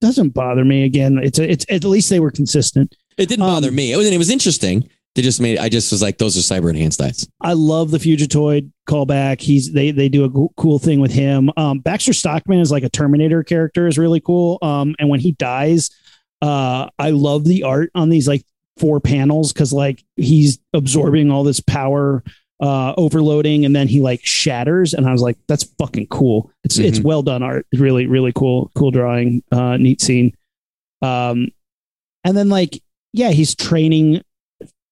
doesn't bother me. Again, it's a, it's at least they were consistent. It didn't Um, bother me. It was. It was interesting. They just made. I just was like, those are cyber enhanced eyes. I love the Fugitoid callback. He's they they do a cool thing with him. Um, Baxter Stockman is like a Terminator character is really cool. Um, and when he dies, uh, I love the art on these like four panels because like he's absorbing all this power, uh, overloading, and then he like shatters. And I was like, that's fucking cool. It's it's well done art. It's really really cool cool drawing. Uh, neat scene. Um, and then like yeah, he's training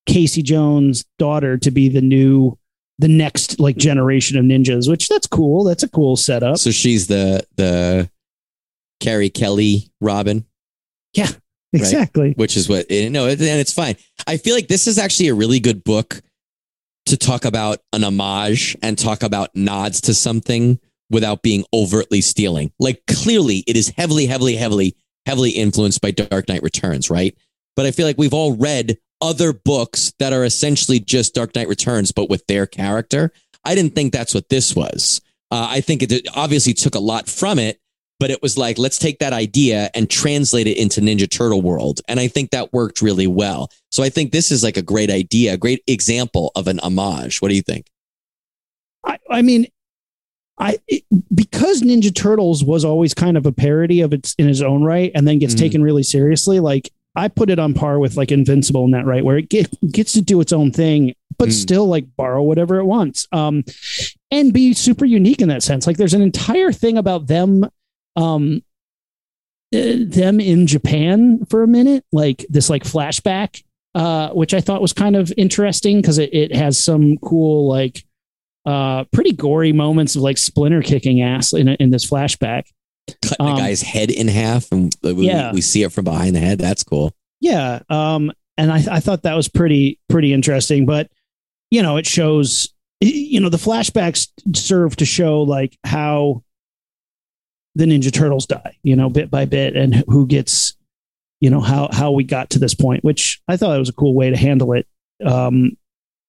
Casey Jones' daughter to be the new, the next like generation of ninjas, which that's cool. That's a cool setup. So she's the the Carrie Kelly Robin. Yeah, exactly. which is what no, and it's fine. I feel like this is actually a really good book to talk about an homage and talk about nods to something without being overtly stealing. Like clearly, it is heavily, heavily, heavily, heavily influenced by Dark Knight Returns, right? But I feel like we've all read other books that are essentially just Dark Knight Returns, but with their character. I didn't think that's what this was. Uh, I think it obviously took a lot from it, but it was like let's take that idea and translate it into ninja turtle world and i think that worked really well so i think this is like a great idea a great example of an homage what do you think I, I mean, I it, because Ninja Turtles was always kind of a parody of its in its own right, and then gets Mhm. taken really seriously. Like I put it on par with like Invincible in that right, where it get, gets to do its own thing, but Mm. still like borrow whatever it wants, um, and be super unique in that sense. Like there's an entire thing about them, um, uh, them in Japan for a minute, like this like flashback, uh, which I thought was kind of interesting because it, it has some cool like uh pretty gory moments of like splinter kicking ass in, in this flashback cutting Um, a guy's head in half and we, Yeah. we see it from behind the head. That's cool. Yeah um and i i thought that was pretty pretty interesting but you know it shows you know the flashbacks serve to show like how the ninja turtles die you know bit by bit and who gets you know how how we got to this point which i thought it was a cool way to handle it. Um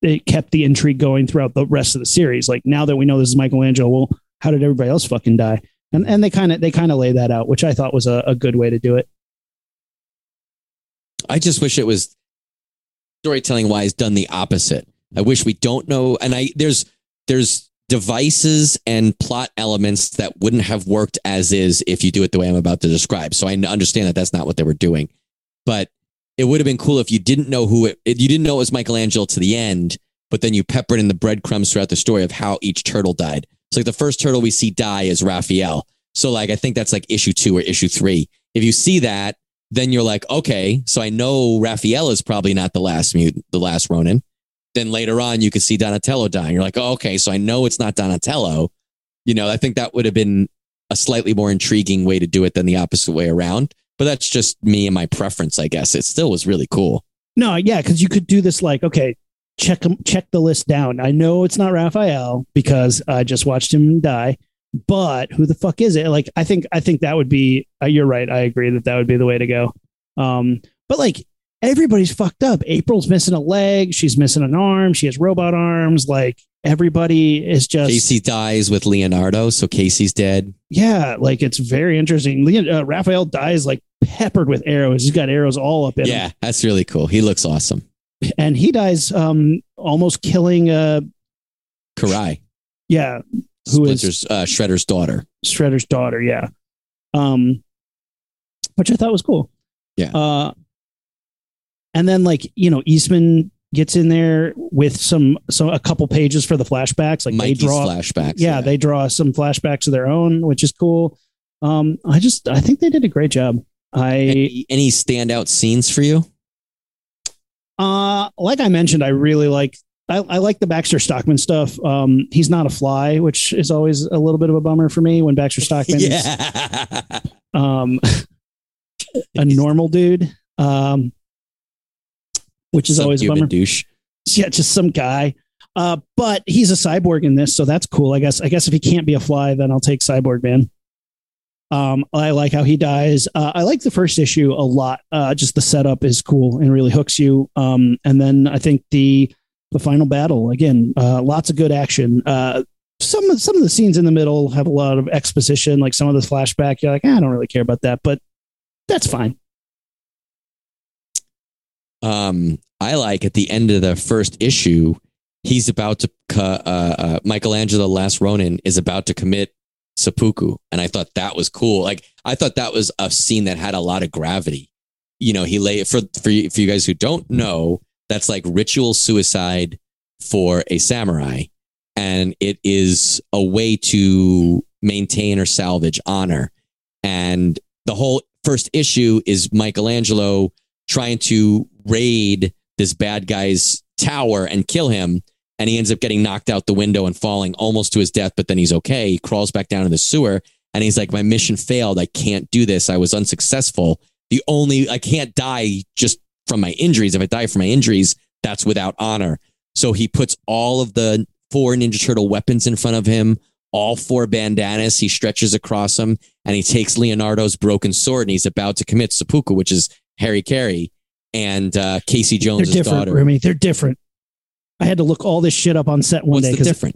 it kept the intrigue going throughout the rest of the series. Like now that we know this is michelangelo well how did everybody else fucking die and and they kind of they kind of lay that out which i thought was a, a good way to do it. I just wish it was storytelling wise done the opposite. I wish we don't know and i there's there's devices and plot elements that wouldn't have worked as is if you do it the way i'm about to describe. So I understand that that's not what they were doing. But it would have been cool if you didn't know who it, you didn't know it was michelangelo to the end but then you peppered in the breadcrumbs throughout the story of how each turtle died so like the first turtle we see die is raphael so like i think that's like issue two or issue three if you see that then you're like, okay, so I know Raphael is probably not the last mutant, the last Ronin. Then later on, you could see Donatello dying. You're like, oh, okay, so I know it's not Donatello. You know, I think that would have been a slightly more intriguing way to do it than the opposite way around. But that's just me and my preference, I guess. It still was really cool. No, yeah, because you could do this like, okay, check check the list down. I know it's not Raphael because I just watched him die, but who the fuck is it? Like, I think I think that would be. Uh, you're right. I agree that that would be the way to go. Um, but like everybody's fucked up. April's missing a leg. She's missing an arm. She has robot arms. Like everybody is just Casey dies with Leonardo, so Casey's dead. yeah. Like it's very interesting. Leon, uh, Raphael dies like peppered with arrows. He's got arrows all up in him. Yeah, that's really cool. He looks awesome. And he dies um almost killing uh Karai, yeah who is Splinter's uh, Shredder's daughter. shredder's daughter yeah um which I thought was cool. Yeah. Uh, and then like you know Eastman gets in there with some some a couple pages for the flashbacks. Like Mikey's they draw flashbacks. yeah, they draw some flashbacks of their own, which is cool. Um, I just I think they did a great job. I any, any standout scenes for you? Uh like I mentioned, I really like I, I like the Baxter Stockman stuff. Um, he's not a fly, which is always a little bit of a bummer for me when Baxter Stockman is um a normal dude. Um which is Some always a bummer. douche. yeah, just some guy. Uh, but he's a cyborg in this, so that's cool. I guess. I guess if he can't be a fly, then I'll take Cyborg Man. Um, I like how he dies. Uh, I like the first issue a lot. Uh, just the setup is cool and really hooks you. Um, and then I think the the final battle again, uh, lots of good action. Uh, some of some of the scenes in the middle have a lot of exposition, like some of the flashback. You're like, "Ah, I don't really care about that, but that's fine. um, I like at the end of the first issue, he's about to, cu- uh, uh, Michelangelo Last Ronin is about to commit seppuku. And I thought that was cool. Like, I thought that was a scene that had a lot of gravity. You know, he lay for, for, you, for you guys who don't know, that's like ritual suicide for a samurai. And it is a way to maintain or salvage honor. And the whole first issue is Michelangelo trying to raid this bad guy's tower and kill him. And he ends up getting knocked out the window and falling almost to his death, but then he's okay. He crawls back down in the sewer and he's like, My mission failed. I can't do this. I was unsuccessful. The only, I can't die just from my injuries. If I die from my injuries, that's without honor. So he puts all of the four Ninja Turtle weapons in front of him, all four bandanas. He stretches across them and he takes Leonardo's broken sword and he's about to commit seppuku, which is hara-kiri and uh, Casey They're Jones' different, daughter. Remy. They're different. I had to look all this shit up on set one What's day the?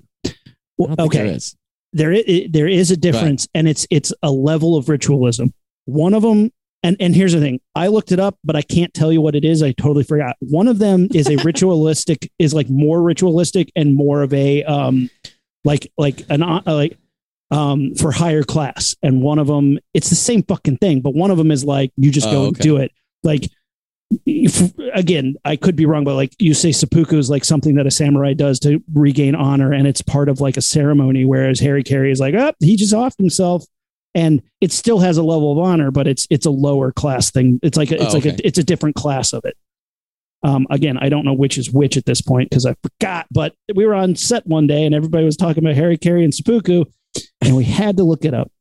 Well, okay, there is. there is, there is a difference, and it's it's a level of ritualism. One of them, and and here's the thing: I looked it up, but I can't tell you what it is. I totally forgot. One of them is a ritualistic, is like more ritualistic and more of a um, like like an uh, like um for higher class, and one of them it's the same fucking thing, but one of them is like you just Oh, go okay. do it, like. If, again, I could be wrong, but like you say, seppuku is like something that a samurai does to regain honor, and it's part of like a ceremony. Whereas hara-kiri is like, oh, he just offed himself, and it still has a level of honor, but it's it's a lower class thing. It's like a, it's Oh, like a, it's a different class of it. Um, again, I don't know which is which at this point because I forgot. But we were on set one day, and everybody was talking about hara-kiri and seppuku, and we had to look it up.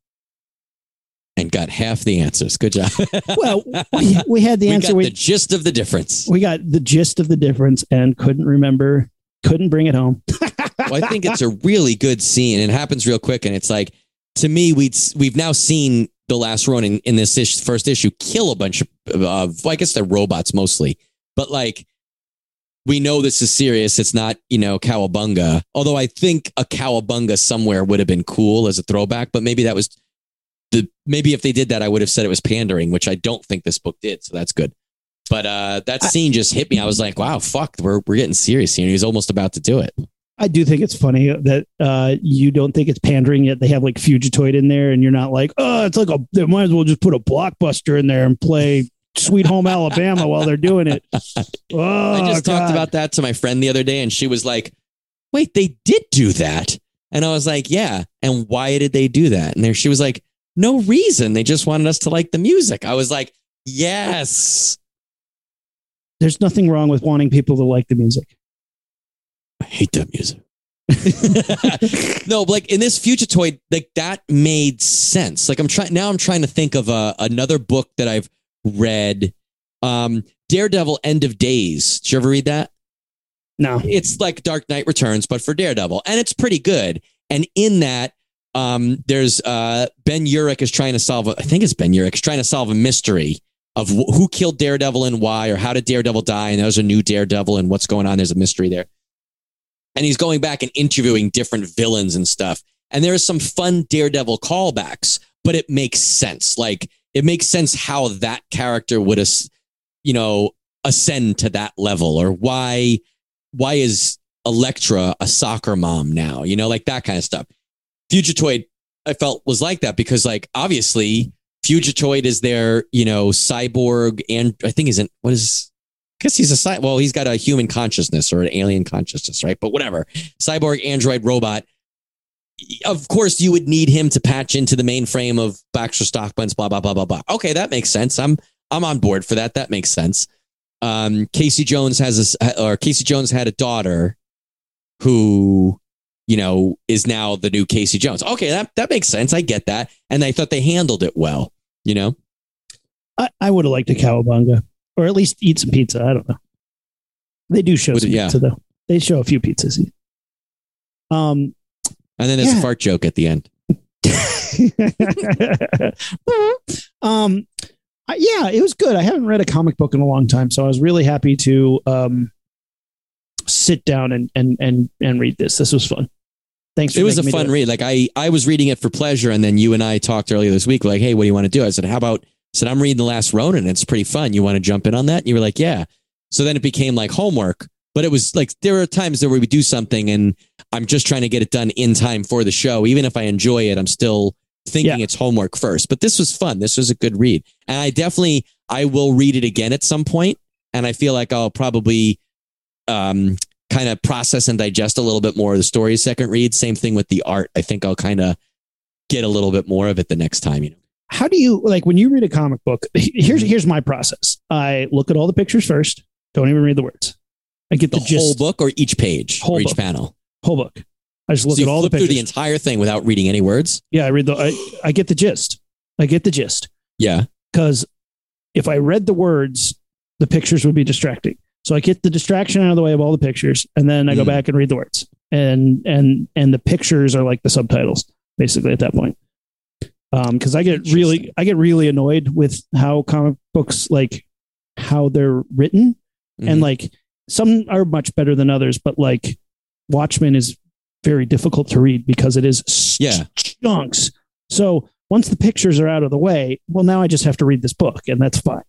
And got half the answers. Good job. Well, we, we had the answer. we got We, the gist of the difference. we got the gist of the difference and couldn't remember, couldn't bring it home. well, I think it's a really good scene. It happens real quick, and it's like to me, we we've now seen the last Ronin, in this ish, first issue kill a bunch of, well, I guess they're robots mostly, but like we know this is serious. It's not you know cowabunga. Although I think a cowabunga somewhere would have been cool as a throwback, but maybe that was the maybe if they did that, I would have said it was pandering, which I don't think this book did. So that's good. But uh, that scene just hit me. I was like, "Wow, fuck, we're we're getting serious here." He's almost about to do it. I do think it's funny that uh, you don't think it's pandering yet. They have like Fugitoid in there, and you're not like, oh, it's like a. They might as well just put a blockbuster in there and play Sweet Home Alabama while they're doing it. Oh, I just talked about that to my friend the other day, and she was like, "Wait, they did do that?" And I was like, "Yeah." And why did they do that? And there, she was like, "No reason. They just wanted us to like the music." I was like, "Yes." There's nothing wrong with wanting people to like the music. I hate that music. no, but like in this future toy, like that made sense. Like I'm trying now. I'm trying to think of uh, another book that I've read. Um, Daredevil: End of Days. Did you ever read that? No, it's like Dark Knight Returns, but for Daredevil, and it's pretty good. And in that, um, there's uh, Ben Urich is trying to solve. A, I think it's Ben Urich is trying to solve a mystery of wh- who killed Daredevil and why, or how did Daredevil die, and there's a new Daredevil and what's going on. There's a mystery there, and he's going back and interviewing different villains and stuff. And there are some fun Daredevil callbacks, but it makes sense. Like it makes sense how that character would, as- you know, ascend to that level, or why why is Elektra a soccer mom now? You know, like that kind of stuff. Fugitoid, I felt was like that because, like, obviously, Fugitoid is their, you know, cyborg, and I think in what is. I guess he's a cy- well, he's got a human consciousness or an alien consciousness, right? But whatever, cyborg android robot. Of course, you would need him to patch into the mainframe of Baxter Stockman's blah blah blah blah blah. Okay, that makes sense. I'm I'm on board for that. That makes sense. Um, Casey Jones has a or Casey Jones had a daughter who you know, is now the new Casey Jones. Okay, that, that makes sense. I get that. And I thought they handled it well, you know? I, I would have liked a cowabunga or at least eat some pizza. I don't know. They do show Would it- some yeah. pizza though. They show a few pizzas. Um, And then there's Yeah. a fart joke at the end. um, I- yeah, it was good. I haven't read a comic book in a long time, so I was really happy to um, sit down and and and and read this. This was fun. Thanks. For It was a fun read. Like I, I was reading it for pleasure. And then you and I talked earlier this week, like, hey, what do you want to do? I said, how about, I said, I'm reading The Last Ronin. It's pretty fun. You want to jump in on that? And you were like, yeah. So then it became like homework. But it was like, there are times where we would do something and I'm just trying to get it done in time for the show. Even if I enjoy it, I'm still thinking Yeah. it's homework first. But this was fun. This was a good read. And I definitely, I will read it again at some point, And I feel like I'll probably, um, kind of process and digest a little bit more of the story second read. Same thing with the art. I think I'll kind of get a little bit more of it the next time, you know. How do you like when you read a comic book? Here's mm-hmm. here's my process. I look at all the pictures first. Don't even read the words. I get The the, gist. whole book or each page Whole or each book. panel. Whole book. I just look so at all the flip through pictures. the entire thing without reading any words. yeah, I read the. I, I get the gist. I get the gist Yeah. because if I read the words, the pictures would be distracting. So I get the distraction out of the way of all the pictures, and then I go Mm. back and read the words, and and and the pictures are like the subtitles basically at that point. Um, because I get really, I get really annoyed with how comic books like how they're written, and Mhm. like some are much better than others, but like Watchmen is very difficult to read because it is Yeah. chunks. So once the pictures are out of the way, well, now I just have to read this book, and that's fine.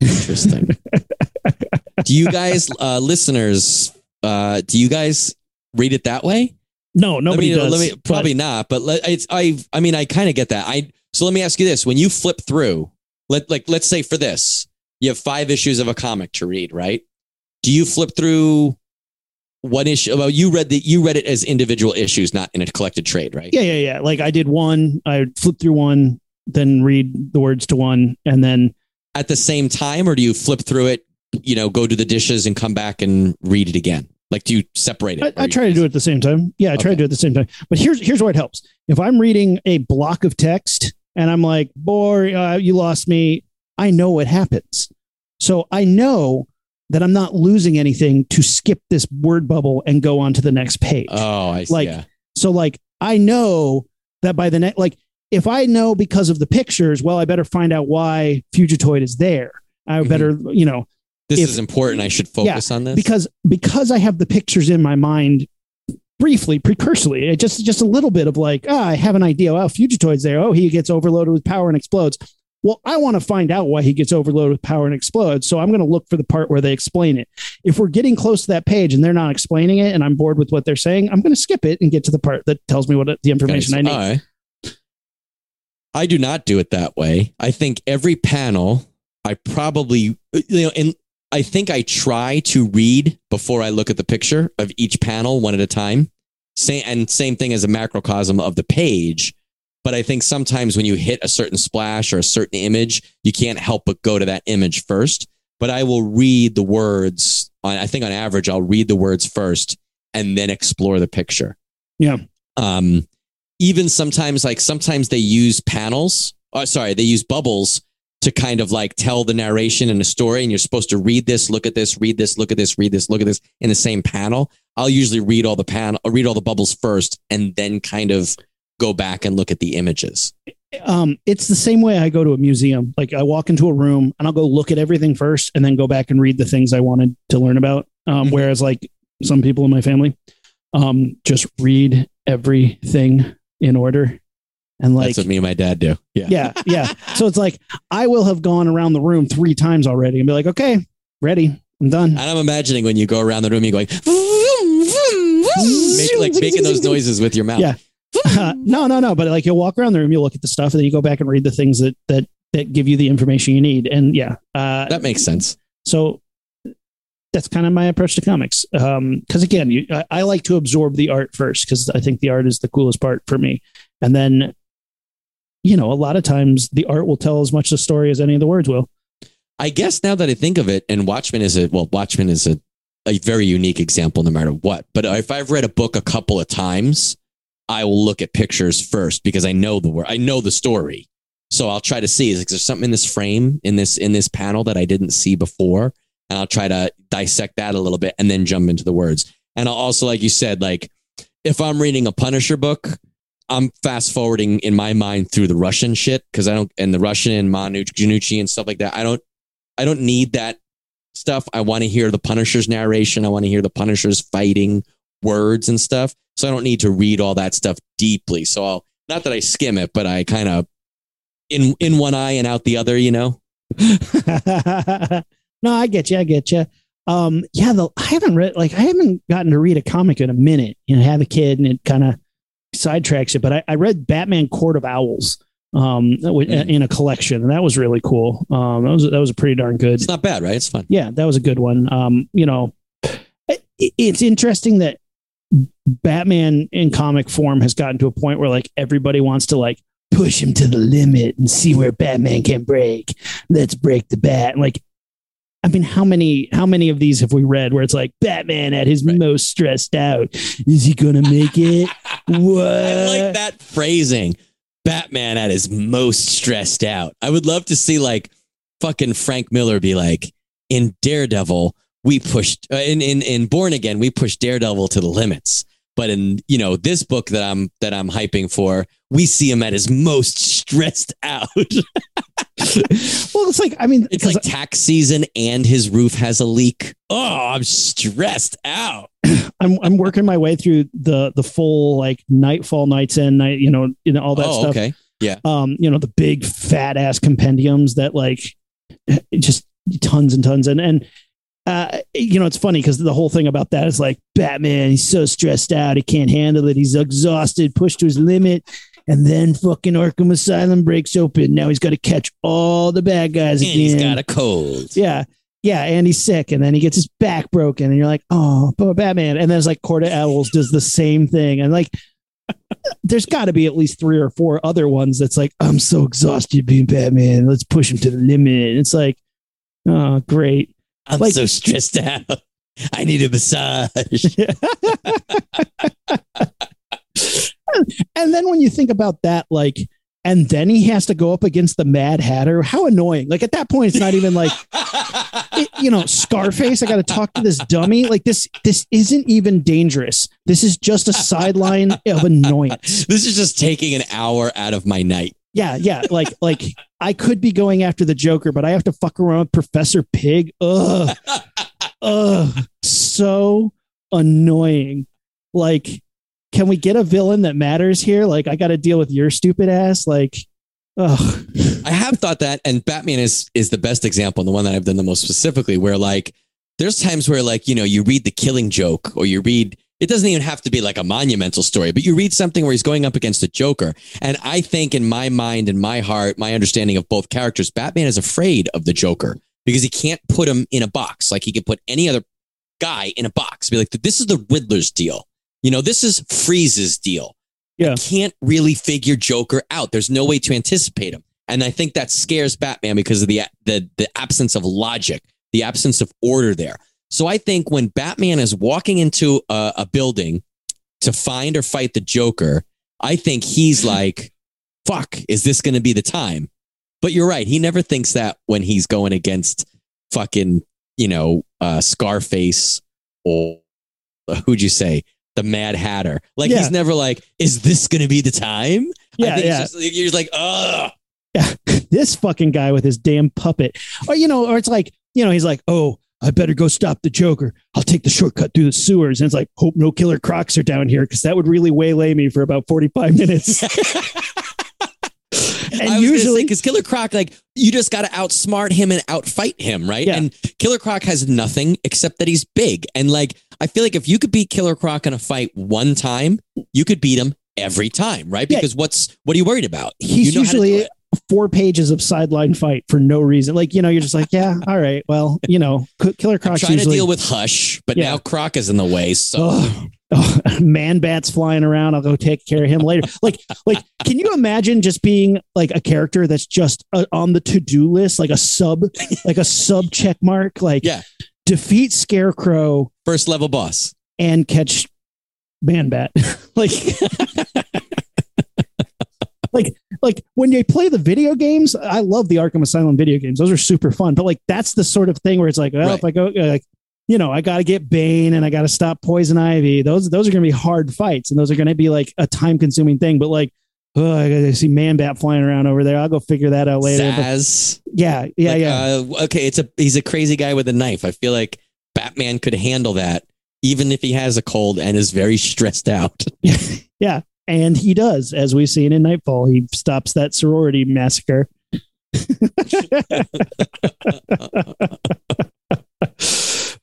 Interesting. do you guys, uh, listeners, uh, do you guys read it that way? No, nobody let me, does. Let me, but- probably not, but let, it's I. I mean, I kind of get that. I so let me ask you this: when you flip through, let like let's say for this, you have five issues of a comic to read, right? Do you flip through one issue? Well, you read the you read it as individual issues, not in a collected trade, right? yeah, yeah, yeah. Like I did one, I flip through one, then read the words to one, and then At the same time, or do you flip through it? You know, go do the dishes and come back and read it again. Like, do you separate it? I, I try to do it at the same time. Yeah, I try to do it at the same time. But here's here's where it helps. If I'm reading a block of text and I'm like, boy, uh, you lost me, I know what happens. So I know that I'm not losing anything to skip this word bubble and go on to the next page. Oh, I see. Like, yeah. So like I know that by the next like if I know because of the pictures, well, I better find out why Fugitoid is there. I Mhm. better, you know, This if- is important. I should focus on this because because I have the pictures in my mind briefly, precursorily, just just a little bit of like, ah, I have an idea. Oh, Fugitoid's there. Oh, he gets overloaded with power and explodes. Well, I want to find out why he gets overloaded with power and explodes. So I'm going to look for the part where they explain it. If we're getting close to that page and they're not explaining it and I'm bored with what they're saying, I'm going to skip it and get to the part that tells me what the information I need. Right. I do not do it that way. I think every panel, I probably, you know, and I think I try to read before I look at the picture of each panel one at a time. Same and same thing as a macrocosm of the page. But I think sometimes when you hit a certain splash or a certain image, you can't help but go to that image first. But I will read the words. On, I think on average, I'll read the words first and then explore the picture. Yeah. Um, even sometimes like sometimes they use panels oh, sorry they use bubbles to kind of like tell the narration in a story and you're supposed to read this look at this read this look at this read this look at this in the same panel i'll usually read all the panel read all the bubbles first and then kind of go back and look at the images um, it's the same way I go to a museum. Like I walk into a room and I'll go look at everything first and then go back and read the things I wanted to learn about. Um, Mhm. Whereas like some people in my family, um, just read everything in order and like, that's what me and my dad do yeah yeah, yeah. So it's like I will have gone around the room three times already and be like, okay, ready, I'm done. and i'm imagining when you go around the room you're going make, like making those noises with your mouth Yeah. no, no, no. But like you'll walk around the room, you'll look at the stuff, and then you go back and read the things that that that give you the information you need. And yeah, uh, That makes sense. so that's kind of my approach to comics. Because again, you, I, I like to absorb the art first because I think the art is the coolest part for me, and then you know a lot of times the art will tell as much the story as any of the words will. I guess now that I think of it, and Watchmen is a well, Watchmen is a, a very unique example no matter what. But if I've read a book a couple of times, I will look at pictures first because I know the word, I know the story. So I'll try to see is, there something in this frame in this in this panel that I didn't see before, and I'll try to dissect that a little bit and then jump into the words. And I'll also, like you said, like if I'm reading a Punisher book, I'm fast forwarding in my mind through the Russian shit because I don't and the Russian and Ma Gnucci and stuff like that. I don't I don't need that stuff. I want to hear the Punisher's narration. I want to hear the Punisher's fighting words and stuff. So I don't need to read all that stuff deeply. So I'll not that I skim it, but I kind of in in one eye and out the other, you know. no, I get you. I get you. Um, yeah, the, I haven't read like I haven't gotten to read a comic in a minute. You know, have a kid and it kind of sidetracks it. But I, I read Batman Court of Owls um w- Mm. in a collection and that was really cool um that was that was a pretty darn good It's not bad, right? It's fun. yeah that was a good one um you know it, it's interesting that batman in comic form has gotten to a point where like everybody wants to like push him to the limit and see where batman can break let's break the bat and like I mean, how many how many of these have we read where it's like Batman at his Right. most stressed out? Is he gonna make it? what? I like that phrasing. Batman at his most stressed out. I would love to see like fucking Frank Miller be like in Daredevil. We pushed uh, in in in Born Again. We pushed Daredevil to the limits. But in you know this book that I'm that I'm hyping for, we see him at his most stressed out. well, it's like I mean, it's like tax season and his roof has a leak. Oh, I'm stressed out. I'm I'm working my way through the the full like Knightfall, Nights End, night, you know, you know all that oh, stuff. okay. Yeah. Um, you know, the big fat ass compendiums that like just tons and tons and and uh, you know, it's funny because the whole thing about that is like Batman, he's so stressed out, he can't handle it, he's exhausted, pushed to his limit, and then fucking Arkham Asylum breaks open. Now he's got to catch all the bad guys And again. he's got a cold. Yeah. Yeah. And he's sick. And then he gets his back broken. And you're like, oh, Batman. And then it's like Court of Owls does the same thing. And like, there's got to be at least three or four other ones that's like, I'm so exhausted being Batman. Let's push him to the limit. It's like, oh, great. I'm Like- so stressed out. I need a massage. And then when you think about that, like, and then he has to go up against the Mad Hatter. How annoying. Like, at that point, it's not even like, it- you know, Scarface. I got to talk to this dummy. Like this, this isn't even dangerous. This is just a sideline of annoyance. this is just taking an hour out of my night. Yeah, yeah. Like, like I could be going after the Joker, but I have to fuck around with Professor Pig. Ugh, ugh, so annoying. Like, can we get a villain that matters here? Like, I got to deal with your stupid ass. Like, ugh. I have thought that, and Batman is is the best example, and the one that I've done the most specifically, where like there's times where like you know you read the Killing Joke, or you read it doesn't even have to be like a monumental story, but you read something where he's going up against the Joker, and I think in my mind, in my heart, my understanding of both characters, Batman is afraid of the Joker because he can't put him in a box like he can put any other guy in a box. Be like, this is the Riddler's deal. You know, this is Freeze's deal. Yeah. I can't really figure Joker out. There's no way to anticipate him. And I think that scares Batman because of the the the absence of logic, the absence of order there. So I think when Batman is walking into a, a building to find or fight the Joker, I think he's like, "Fuck, is this going to be the time?" But you're right. He never thinks that when he's going against fucking, you know, uh, Scarface or uh, who'd you say, the Mad Hatter. Like Yeah. he's never like, "Is this going to be the time?" I Yeah, think yeah. Just, you're just like, "Ugh." this fucking guy with his damn puppet. Or, you know, or it's like, you know, he's like, oh, I better go stop the Joker. I'll take the shortcut through the sewers. And it's like, hope no killer crocs are down here because that would really waylay me for about 45 minutes. and usually, because Killer Croc, like you just got to outsmart him and outfight him, right? Yeah. And Killer Croc has nothing except that he's big, and like I feel like if you could beat Killer Croc in a fight one time, you could beat him every time, right? Yeah. Because what's what are you worried about? He's You know how to do usually. Four pages of sideline fight for no reason. Like, you know, you're just like, yeah, all right. Well, you know, Killer I'm trying usually to deal with Hush, but Yeah. now Croc is in the way. So oh, oh, man bats flying around. I'll go take care of him later. Like, like, can you imagine just being like a character that's just uh, on the to do list, like a sub, like a sub check mark, like Yeah. defeat Scarecrow first level boss. and catch man bat. like, like, like when you play the video games, I love the Arkham Asylum video games. Those are super fun. But like, that's the sort of thing where it's like, well, if I go, uh, like, you know, I got to get Bane and I got to stop Poison Ivy. Those those are going to be hard fights, and those are going to be like a time consuming thing. But like, oh, I got to see Man Bat flying around over there. I'll go figure that out later. But yeah, yeah, Like, yeah. Uh, okay, it's a he's a crazy guy with a knife. I feel like Batman could handle that, even if he has a cold and is very stressed out. yeah. And he does, as we've seen in Knightfall. He stops that sorority massacre.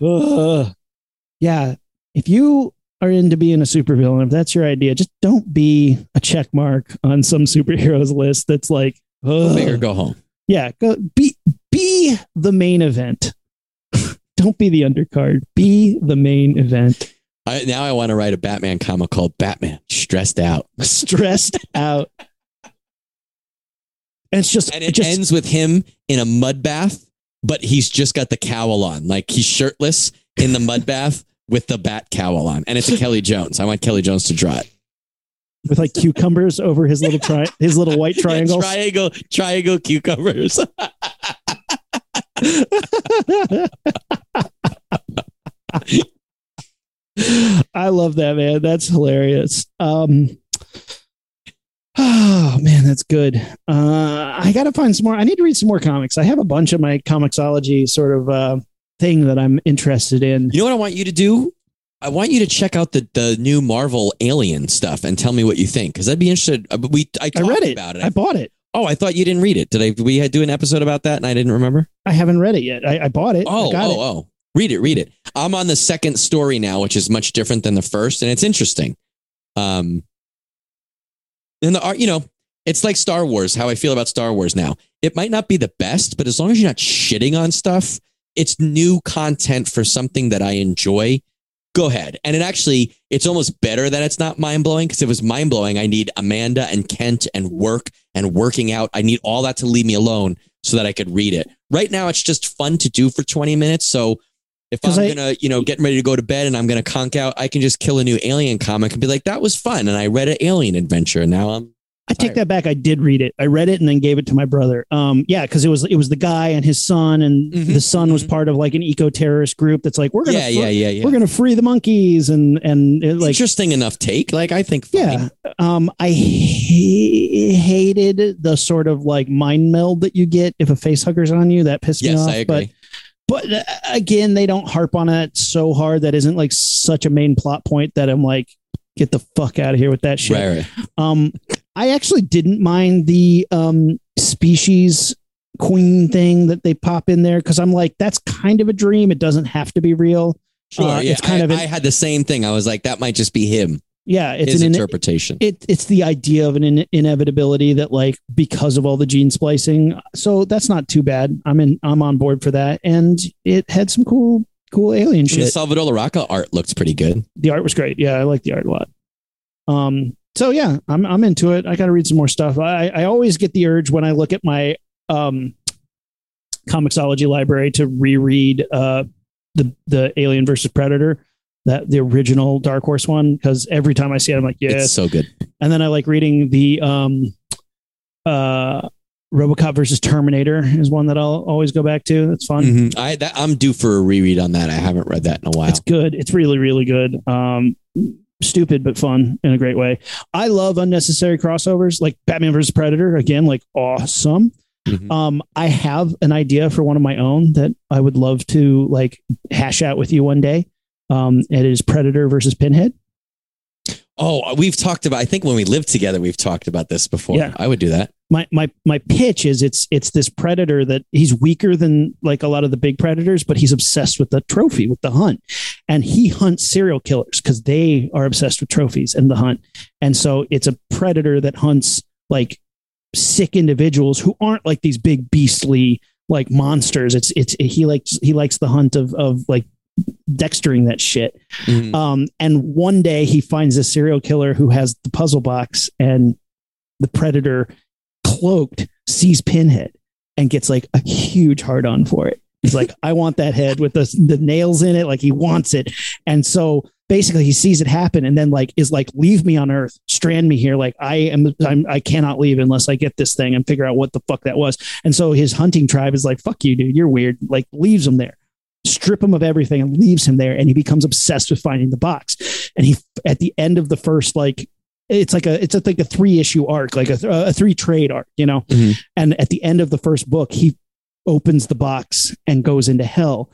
Ugh. yeah. If you are into being a supervillain, if that's your idea, just don't be a check mark on some superheroes list that's like, Go big or go home. yeah, go be be the main event. don't be the undercard. Be the main event. I, now I want to write a Batman comic called Batman Stressed Out, Stressed out. And it's just, and it just ends with him in a mud bath, but he's just got the cowl on, like he's shirtless in the mud bath with the bat cowl on, and it's a Kelly Jones. I want Kelly Jones to draw it. with like cucumbers over his little tri- his little white Yeah, triangle, triangle cucumbers. I love that man. That's hilarious. Um Oh man, that's good. Uh I gotta find some more. I need to read some more comics. I have a bunch of my comiXology sort of uh thing that I'm interested in. You know what I want you to do? I want you to check out the the new Marvel Alien stuff and tell me what you think because I'd be interested. uh, We I, I read it. about it. I bought it. oh, I thought you didn't read it. Did I? We do an episode about that and I didn't remember? I haven't read it yet. I, I bought it. Oh, I got oh, it. oh. Read it, read it. I'm on the second story now, which is much different than the first, and it's interesting. Um, and the art, you know, it's like Star Wars. How I feel about Star Wars now. It might not be the best, but as long as you're not shitting on stuff, it's new content for something that I enjoy. Go ahead, and it actually, it's almost better that it's not mind blowing because if it was mind blowing, I need Amanda and Kent and work and working out. I need all that to leave me alone so that I could read it. Right now, it's just fun to do for 20 minutes. So if I'm I- gonna, you know, getting ready to go to bed and I'm gonna conk out, I can just kill a new alien comic and be like, that was fun. And I read an alien adventure. And now I'm I take that back. I did read it. I read it and then gave it to my brother. Um, yeah, because it was it was the guy and his son, and Mhm, the son was mhm. part of like an eco terrorist group that's like we're gonna yeah, fr- yeah, yeah, yeah. we're gonna free the monkeys and and it, like Interesting enough take. Like I think fine. yeah. Um, I ha- hated the sort of like mind meld that you get if a face hugger's on you. That pissed me Yes, off. I agree. But but uh, again, they don't harp on it so hard that isn't like such a main plot point that I'm like, get the fuck out of here with that shit. right, right. Um, I actually didn't mind the um species queen thing that they pop in there because I'm like, that's kind of a dream. It doesn't have to be real. Sure. Uh, yeah, it's kind I, of an- I had the same thing. I was like, that might just be him. Yeah, it's an in, interpretation. it, it's the idea of an in, inevitability that like because of all the gene splicing. So that's not too bad. I'm in. I'm on board for that, and it had some cool cool alien And the shit. Salvador Larroca art looked pretty good. the art was great. Yeah, I like the art a lot. Um, so yeah, I'm I'm into it. I got to read some more stuff. I I always get the urge when I look at my um comiXology library to reread uh the the Alien versus Predator, that the original Dark Horse one, because every time I see it, I'm like, yeah, It's so good. And then I like reading the um uh RoboCop versus Terminator is one that I'll always go back to. That's fun. Mhm. I that, I'm due for a reread on that. I haven't read that in a while. It's good. It's really, really good. Um, stupid but fun in a great way. I love unnecessary crossovers like Batman versus Predator. Again, like awesome. Mhm. Um, I have an idea for one of my own that I would love to like hash out with you one day. Um, it is Predator versus Pinhead. Oh, we've talked about. I think when we lived together, we've talked about this before. Yeah. I would do that. my my my pitch is it's it's this predator that he's weaker than like a lot of the big predators, but he's obsessed with the trophy, with the hunt, and he hunts serial killers because they are obsessed with trophies and the hunt, and so it's a predator that hunts like sick individuals who aren't like these big beastly like monsters. It's it's he likes he likes the hunt of of like dextering that shit. Mhm. Um, and one day he finds a serial killer who has the puzzle box, and the predator, cloaked, sees Pinhead and gets like a huge hard on for it. He's like, I want that head with the, the nails in it. Like he wants it. And so basically he sees it happen and then like is like, leave me on earth, strand me here. Like I am, I'm, I cannot leave unless I get this thing and figure out what the fuck that was. And so his hunting tribe is like, fuck you, dude. You're weird. Like leaves him there strip him of everything and leaves him there and he becomes obsessed with finding the box. And he at the end of the first like it's like a it's a, like a three issue arc like a, a three trade arc you know? Mhm. and at the end of the first book he opens the box and goes into hell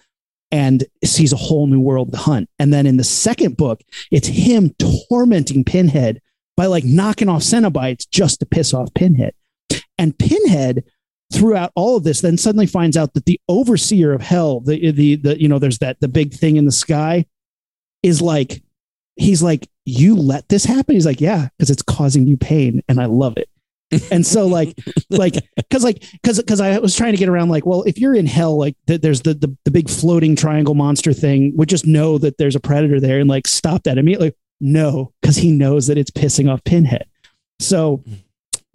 and sees a whole new world to hunt. And then in the second book it's him tormenting pinhead by like knocking off cenobites just to piss off pinhead. And pinhead throughout all of this then suddenly finds out that the overseer of hell the the the you know there's that the big thing in the sky is like he's like you let this happen? He's like yeah because it's causing you pain and i love it. And so like like because like because because i was trying to get around like well if you're in hell like th- there's the, the the big floating triangle monster thing would just know that there's a predator there and like stop that immediately. No because he knows that it's pissing off pinhead. So hmm.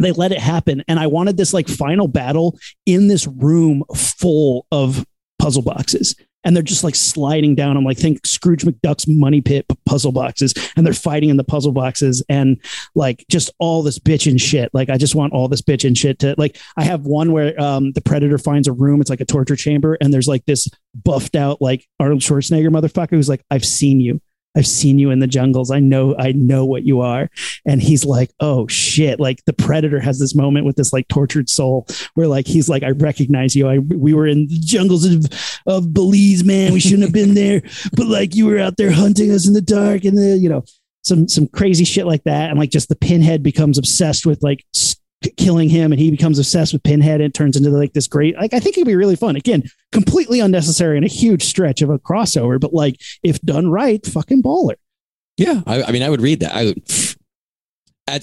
They let it happen. And i wanted this like final battle in this room full of puzzle boxes. And they're just like sliding down. I'm like think scrooge mcduck's money pit puzzle boxes. And they're fighting in the puzzle boxes and like just all this bitch and shit. Like i just want all this bitch and shit to like i have one where um the predator finds a room. It's like a torture chamber. And there's like this buffed out like arnold schwarzenegger motherfucker who's like i've seen you I've seen you in the jungles. I know, I know what you are. And he's like, oh shit. Like the predator has this moment with this like tortured soul where like he's like, I recognize you. I we were in the jungles of, of Belize, man. We shouldn't have been there. But like you were out there hunting us in the dark and the, you know, some some crazy shit like that. And like just the pinhead becomes obsessed with like s- killing him and he becomes obsessed with pinhead and it turns into like this great like i think it'd be really fun again completely unnecessary and a huge stretch of a crossover but like if done right fucking baller Yeah, I, I mean, I would read that. I would.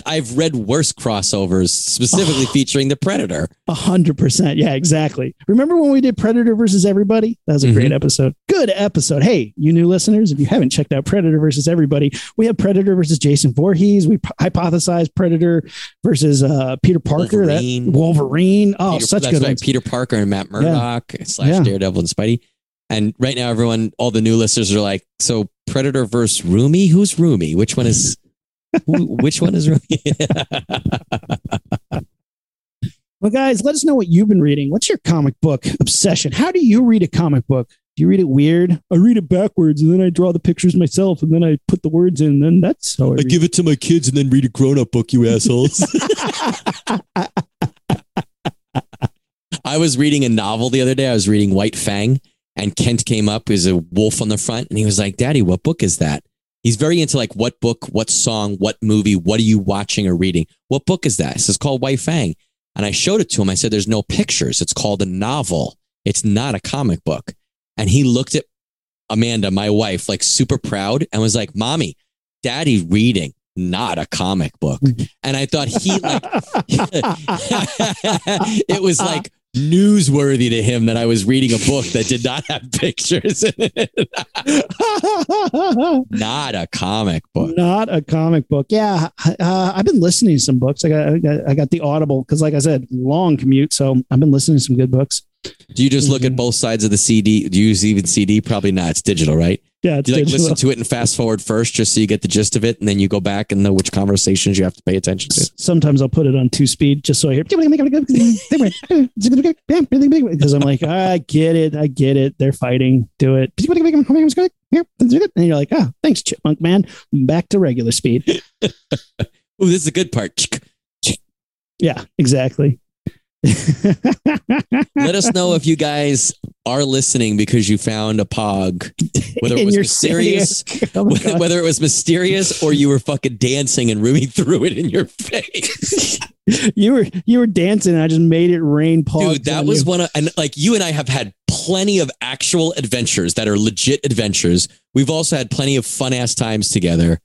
I've read worse crossovers, specifically featuring the Predator. A hundred percent. Yeah, exactly. Remember when we did Predator versus Everybody? That was a great episode. Good episode. Hey, you new listeners, if you haven't checked out Predator versus Everybody, we have Predator versus Jason Voorhees. We p- hypothesized Predator versus uh, Peter Parker. Wolverine. That Wolverine. Oh, Peter, such good right, ones. Peter Parker and Matt Murdock slash Yeah. Daredevil and Spidey. And right now, everyone, all the new listeners are like, "So Predator versus Roomy? Who's Roomy? Which one is? Who, which one is Roomy?" Well, guys, let us know what you've been reading. What's your comic book obsession? How do you read a comic book? Do you read it weird? I read it backwards and then I draw the pictures myself and then I put the words in. And then that's how I, read it to my kids and then read a grown-up book, you assholes. I was reading a novel the other day. I was reading White Fang, and Kent came up as a wolf on the front, and he was like, "Daddy, what book is that?" He's very into like what book, what song, what movie, what are you watching or reading? What book is that? Says called White Fang, and I showed it to him. I said, "There's no pictures. It's called a novel. It's not a comic book." And he looked at Amanda, my wife, like super proud, and was like, "Mommy, Daddy reading." Not a comic book. Mm. And I thought he like it was like newsworthy to him that I was reading a book that did not have pictures in it. not a comic book. Not a comic book. Yeah, uh, I've been listening to some books. I got I got, I got the Audible because, like I said, long commute. So I've been listening to some good books. Do you just look at both sides of the CD? Do you use even CD? Probably not. It's digital, right? Yeah, it's you like digital. listen to it and fast forward first just so you get the gist of it and then you go back and know which conversations you have to pay attention to? Sometimes I'll put it on two speed just so I hear because I'm like, I get it, I get it. They're fighting. Do it. And you're like, oh, thanks, Chipmunk Man. Back to regular speed. Oh, this is a good part. Yeah, exactly. Let us know if you guys are listening because you found a pog, whether it was mysterious. Oh whether it was mysterious or you were fucking dancing and Roomy threw it in your face. you were you were dancing and I just made it rain pogs. Dude, that was you. one of, and like you and I have had plenty of actual adventures that are legit adventures. We've also had plenty of fun ass times together.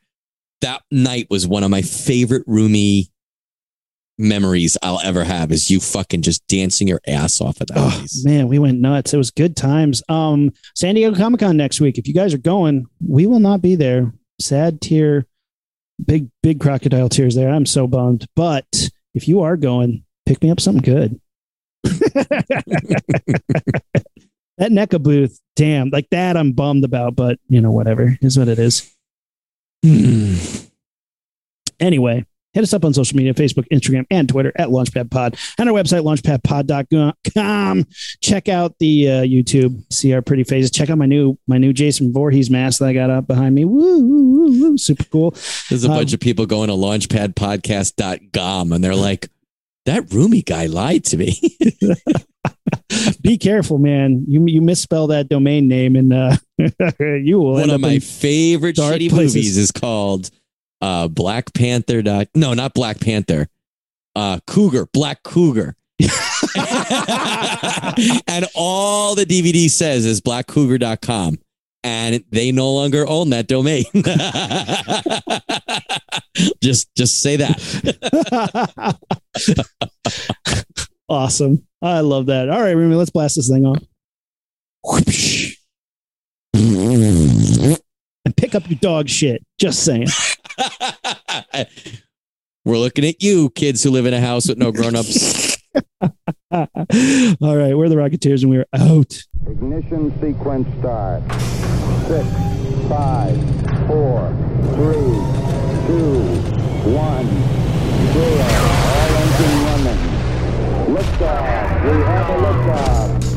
That night was one of my favorite Roomy memories I'll ever have is you fucking just dancing your ass off at that Oh place. man, we went nuts. It was good times. Um, San Diego Comic Con next week. If you guys are going, we will not be there. Sad tear, big big crocodile tears there. I'm so bummed. But if you are going, pick me up something good. that NECA booth, damn, like that I'm bummed about, but you know, whatever is what it is. Hmm. Anyway, hit us up on social media Facebook, Instagram, and Twitter at Launchpad Pod, and our website, launchpadpod.com. Check out the uh, YouTube, see our pretty faces. Check out my new my new Jason Voorhees mask that I got up behind me. Woo, woo, woo, woo. super cool. There's a Um, bunch of people going to launchpadpodcast.com and they're like, that roomy guy lied to me. Be careful, man. You you misspell that domain name, and uh, you will One of my favorite shitty places. movies is called uh, Black Panther. Doc- no, not Black Panther. Uh, Cougar, Black Cougar. and all the DVD says is blackcougar.com. And they no longer own that domain. just just say that. awesome. I love that. All right, Remy, let's blast this thing off. Whoopsh. And pick up your dog shit. Just saying. We're looking at you, kids who live in a house with no grown-ups. All right, we're the Rocketeers and we're out. Ignition sequence start. Six, five, four, three, two, one, zero. All engine running. Liftoff. We have a liftoff.